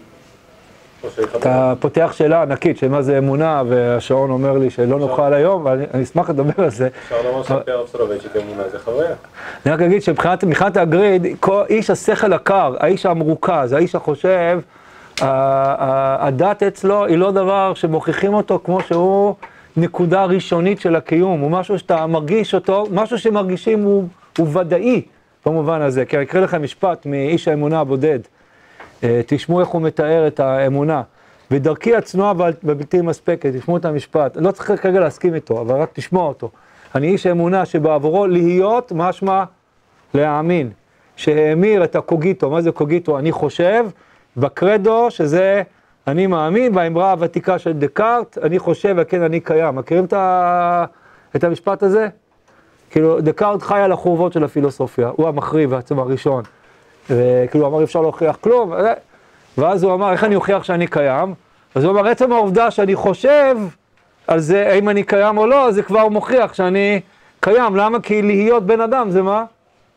אתה פותח שאלה ענקית של מה זה אמונה, והשעון אומר לי שלא נוכל היום, ואני אשמח לדבר על זה. אפשר לומר שהפי הרב סולובייצ'יק אמונה זה חוויה. אני רק אגיד שמבחינת הגריד, איש השכל הקר, האיש המרוכז, האיש החושב, הדת אצלו היא לא דבר שמוכיחים אותו כמו שהוא נקודה ראשונית של הקיום, הוא משהו שאתה מרגיש אותו, משהו שמרגישים הוא, הוא ודאי במובן הזה. כי אני אקריא לכם משפט מאיש האמונה הבודד. אה, תשמעו איך הוא מתאר את האמונה. ודרכי הצנועה והבלתי מספקת, תשמעו את המשפט, לא צריך כרגע להסכים איתו, אבל רק תשמוע אותו. אני איש אמונה שבעבורו להיות משמע להאמין, שהאמיר את הקוגיטו, מה זה קוגיטו? אני חושב, בקרדו, שזה אני מאמין, והאמרה הוותיקה של דקארט, אני חושב וכן אני קיים. מכירים את, ה... את המשפט הזה? כאילו, דקארט חי על החורבות של הפילוסופיה, הוא המחריב בעצם הראשון. וכאילו, הוא אמר, אפשר להוכיח כלום, ואז הוא אמר, איך אני אוכיח שאני קיים? אז הוא אמר, עצם העובדה שאני חושב על זה, האם אני קיים או לא, זה כבר מוכיח שאני קיים. למה? כי להיות בן אדם זה מה?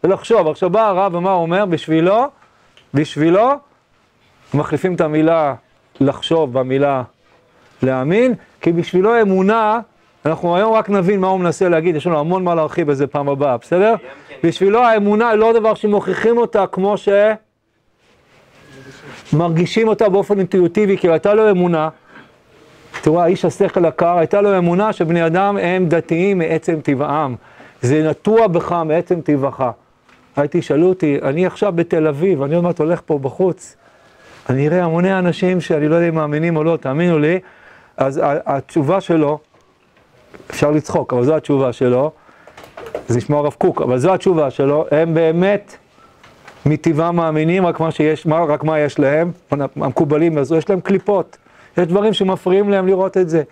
זה לחשוב. עכשיו בא הרב ומה הוא אומר? בשבילו, בשבילו, מחליפים את המילה לחשוב במילה להאמין, כי בשבילו אמונה, אנחנו היום רק נבין מה הוא מנסה להגיד, יש לנו המון מה להרחיב בזה פעם הבאה, בסדר? בשבילו האמונה היא לא דבר שמוכיחים אותה כמו ש... מרגישים אותה באופן אינטואיטיבי, כי הייתה לו אמונה, תראו, האיש השכל הקר, הייתה לו אמונה שבני אדם הם דתיים מעצם טבעם. זה נטוע בך מעצם טבעך. הייתי, שאלו אותי, אני עכשיו בתל אביב, אני עוד מעט הולך פה בחוץ, אני אראה המוני אנשים שאני לא יודע אם מאמינים או לא, תאמינו לי, אז התשובה שלו, אפשר לצחוק, אבל זו התשובה שלו, זה נשמע הרב קוק, אבל זו התשובה שלו, הם באמת מטבעם מאמינים, רק מה שיש, מה, רק מה יש להם, המקובלים, אז יש להם קליפות. יש דברים שמפריעים להם לראות את זה.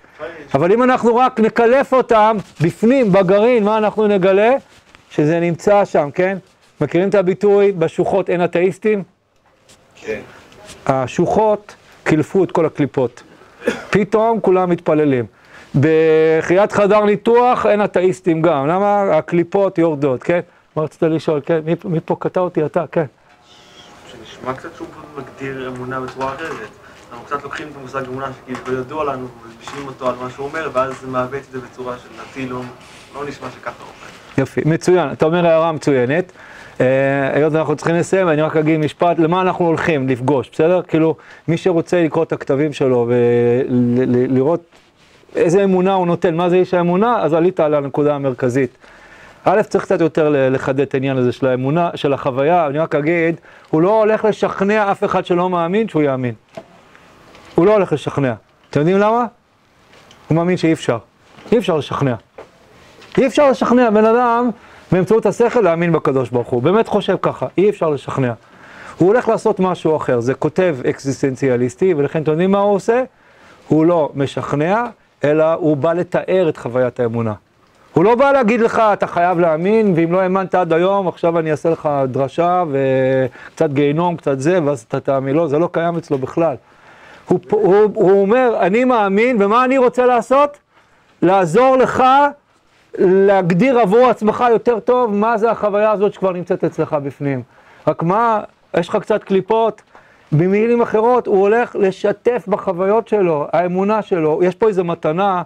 אבל אם אנחנו רק נקלף אותם בפנים, בגרעין, מה אנחנו נגלה? שזה נמצא שם, כן? מכירים את הביטוי, בשוחות אין אתאיסטים? כן. השוחות קילפו את כל הקליפות. פתאום כולם מתפללים. בחיית חדר ניתוח אין אתאיסטים גם, למה? הקליפות יורדות, כן? מה רצית לשאול? כן, מי, מי פה קטע אותי? אתה, כן. שנשמע קצת שהוא מגדיר אמונה בצורה אחרת. אנחנו קצת לוקחים את המושג אמונה שכאילו לא ידוע לנו, ומלבישים אותו על מה שהוא אומר, ואז זה מעוות את זה בצורה של נתי, לא, לא נשמע שככה הוא אומר. יופי, מצוין. אתה אומר הערה מצוינת. אה, היות ואנחנו צריכים לסיים, אני רק אגיד משפט, למה אנחנו הולכים לפגוש, בסדר? כאילו, מי שרוצה לקרוא את הכתבים שלו ולראות איזה אמונה הוא נותן, מה זה איש האמונה, אז עלית על הנקודה המרכזית. א', צריך קצת יותר לחדד את העניין הזה של האמונה, של החוויה, אני רק אגיד, הוא לא הולך לשכנע אף אחד שלא מאמין שהוא יאמין. הוא לא הולך לשכנע. אתם יודעים למה? הוא מאמין שאי אפשר. אי אפשר לשכנע. אי אפשר לשכנע בן אדם באמצעות השכל להאמין בקדוש ברוך הוא. באמת חושב ככה, אי אפשר לשכנע. הוא הולך לעשות משהו אחר, זה כותב אקזיסטנציאליסטי, ולכן אתם יודעים מה הוא עושה? הוא לא משכנע, אלא הוא בא לתאר את חוויית האמונה. הוא לא בא להגיד לך, אתה חייב להאמין, ואם לא האמנת עד היום, עכשיו אני אעשה לך דרשה וקצת גיהינום, קצת זה, ואז אתה תאמין. לא, זה לא קיים אצלו בכלל. הוא, הוא, הוא אומר, אני מאמין, ומה אני רוצה לעשות? לעזור לך להגדיר עבור עצמך יותר טוב מה זה החוויה הזאת שכבר נמצאת אצלך בפנים. רק מה, יש לך קצת קליפות, במילים אחרות, הוא הולך לשתף בחוויות שלו, האמונה שלו. יש פה איזו מתנה,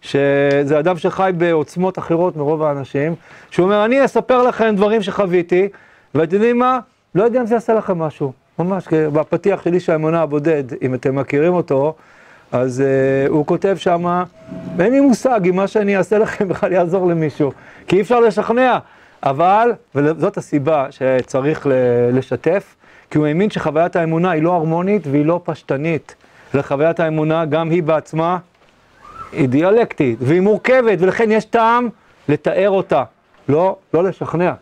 שזה אדם שחי בעוצמות אחרות מרוב האנשים, שהוא אומר, אני אספר לכם דברים שחוויתי, ואתם יודעים מה? לא יודע אם זה יעשה לכם משהו. ממש, בפתיח של איש האמונה הבודד, אם אתם מכירים אותו, אז uh, הוא כותב שם, אין לי מושג אם מה שאני אעשה לכם בכלל יעזור למישהו, כי אי אפשר לשכנע, אבל, וזאת הסיבה שצריך לשתף, כי הוא האמין שחוויית האמונה היא לא הרמונית והיא לא פשטנית. לחוויית האמונה גם היא בעצמה היא דיאלקטית והיא מורכבת, ולכן יש טעם לתאר אותה, לא, לא לשכנע.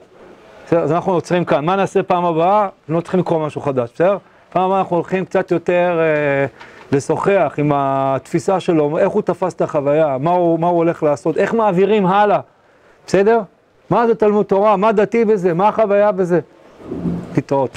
בסדר? אז אנחנו עוצרים כאן. מה נעשה פעם הבאה? לא צריכים לקרוא משהו חדש, בסדר? פעם הבאה אנחנו הולכים קצת יותר אה, לשוחח עם התפיסה שלו, איך הוא תפס את החוויה, מה הוא, מה הוא הולך לעשות, איך מעבירים הלאה, בסדר? מה זה תלמוד תורה? מה דתי בזה? מה החוויה בזה? להתראות.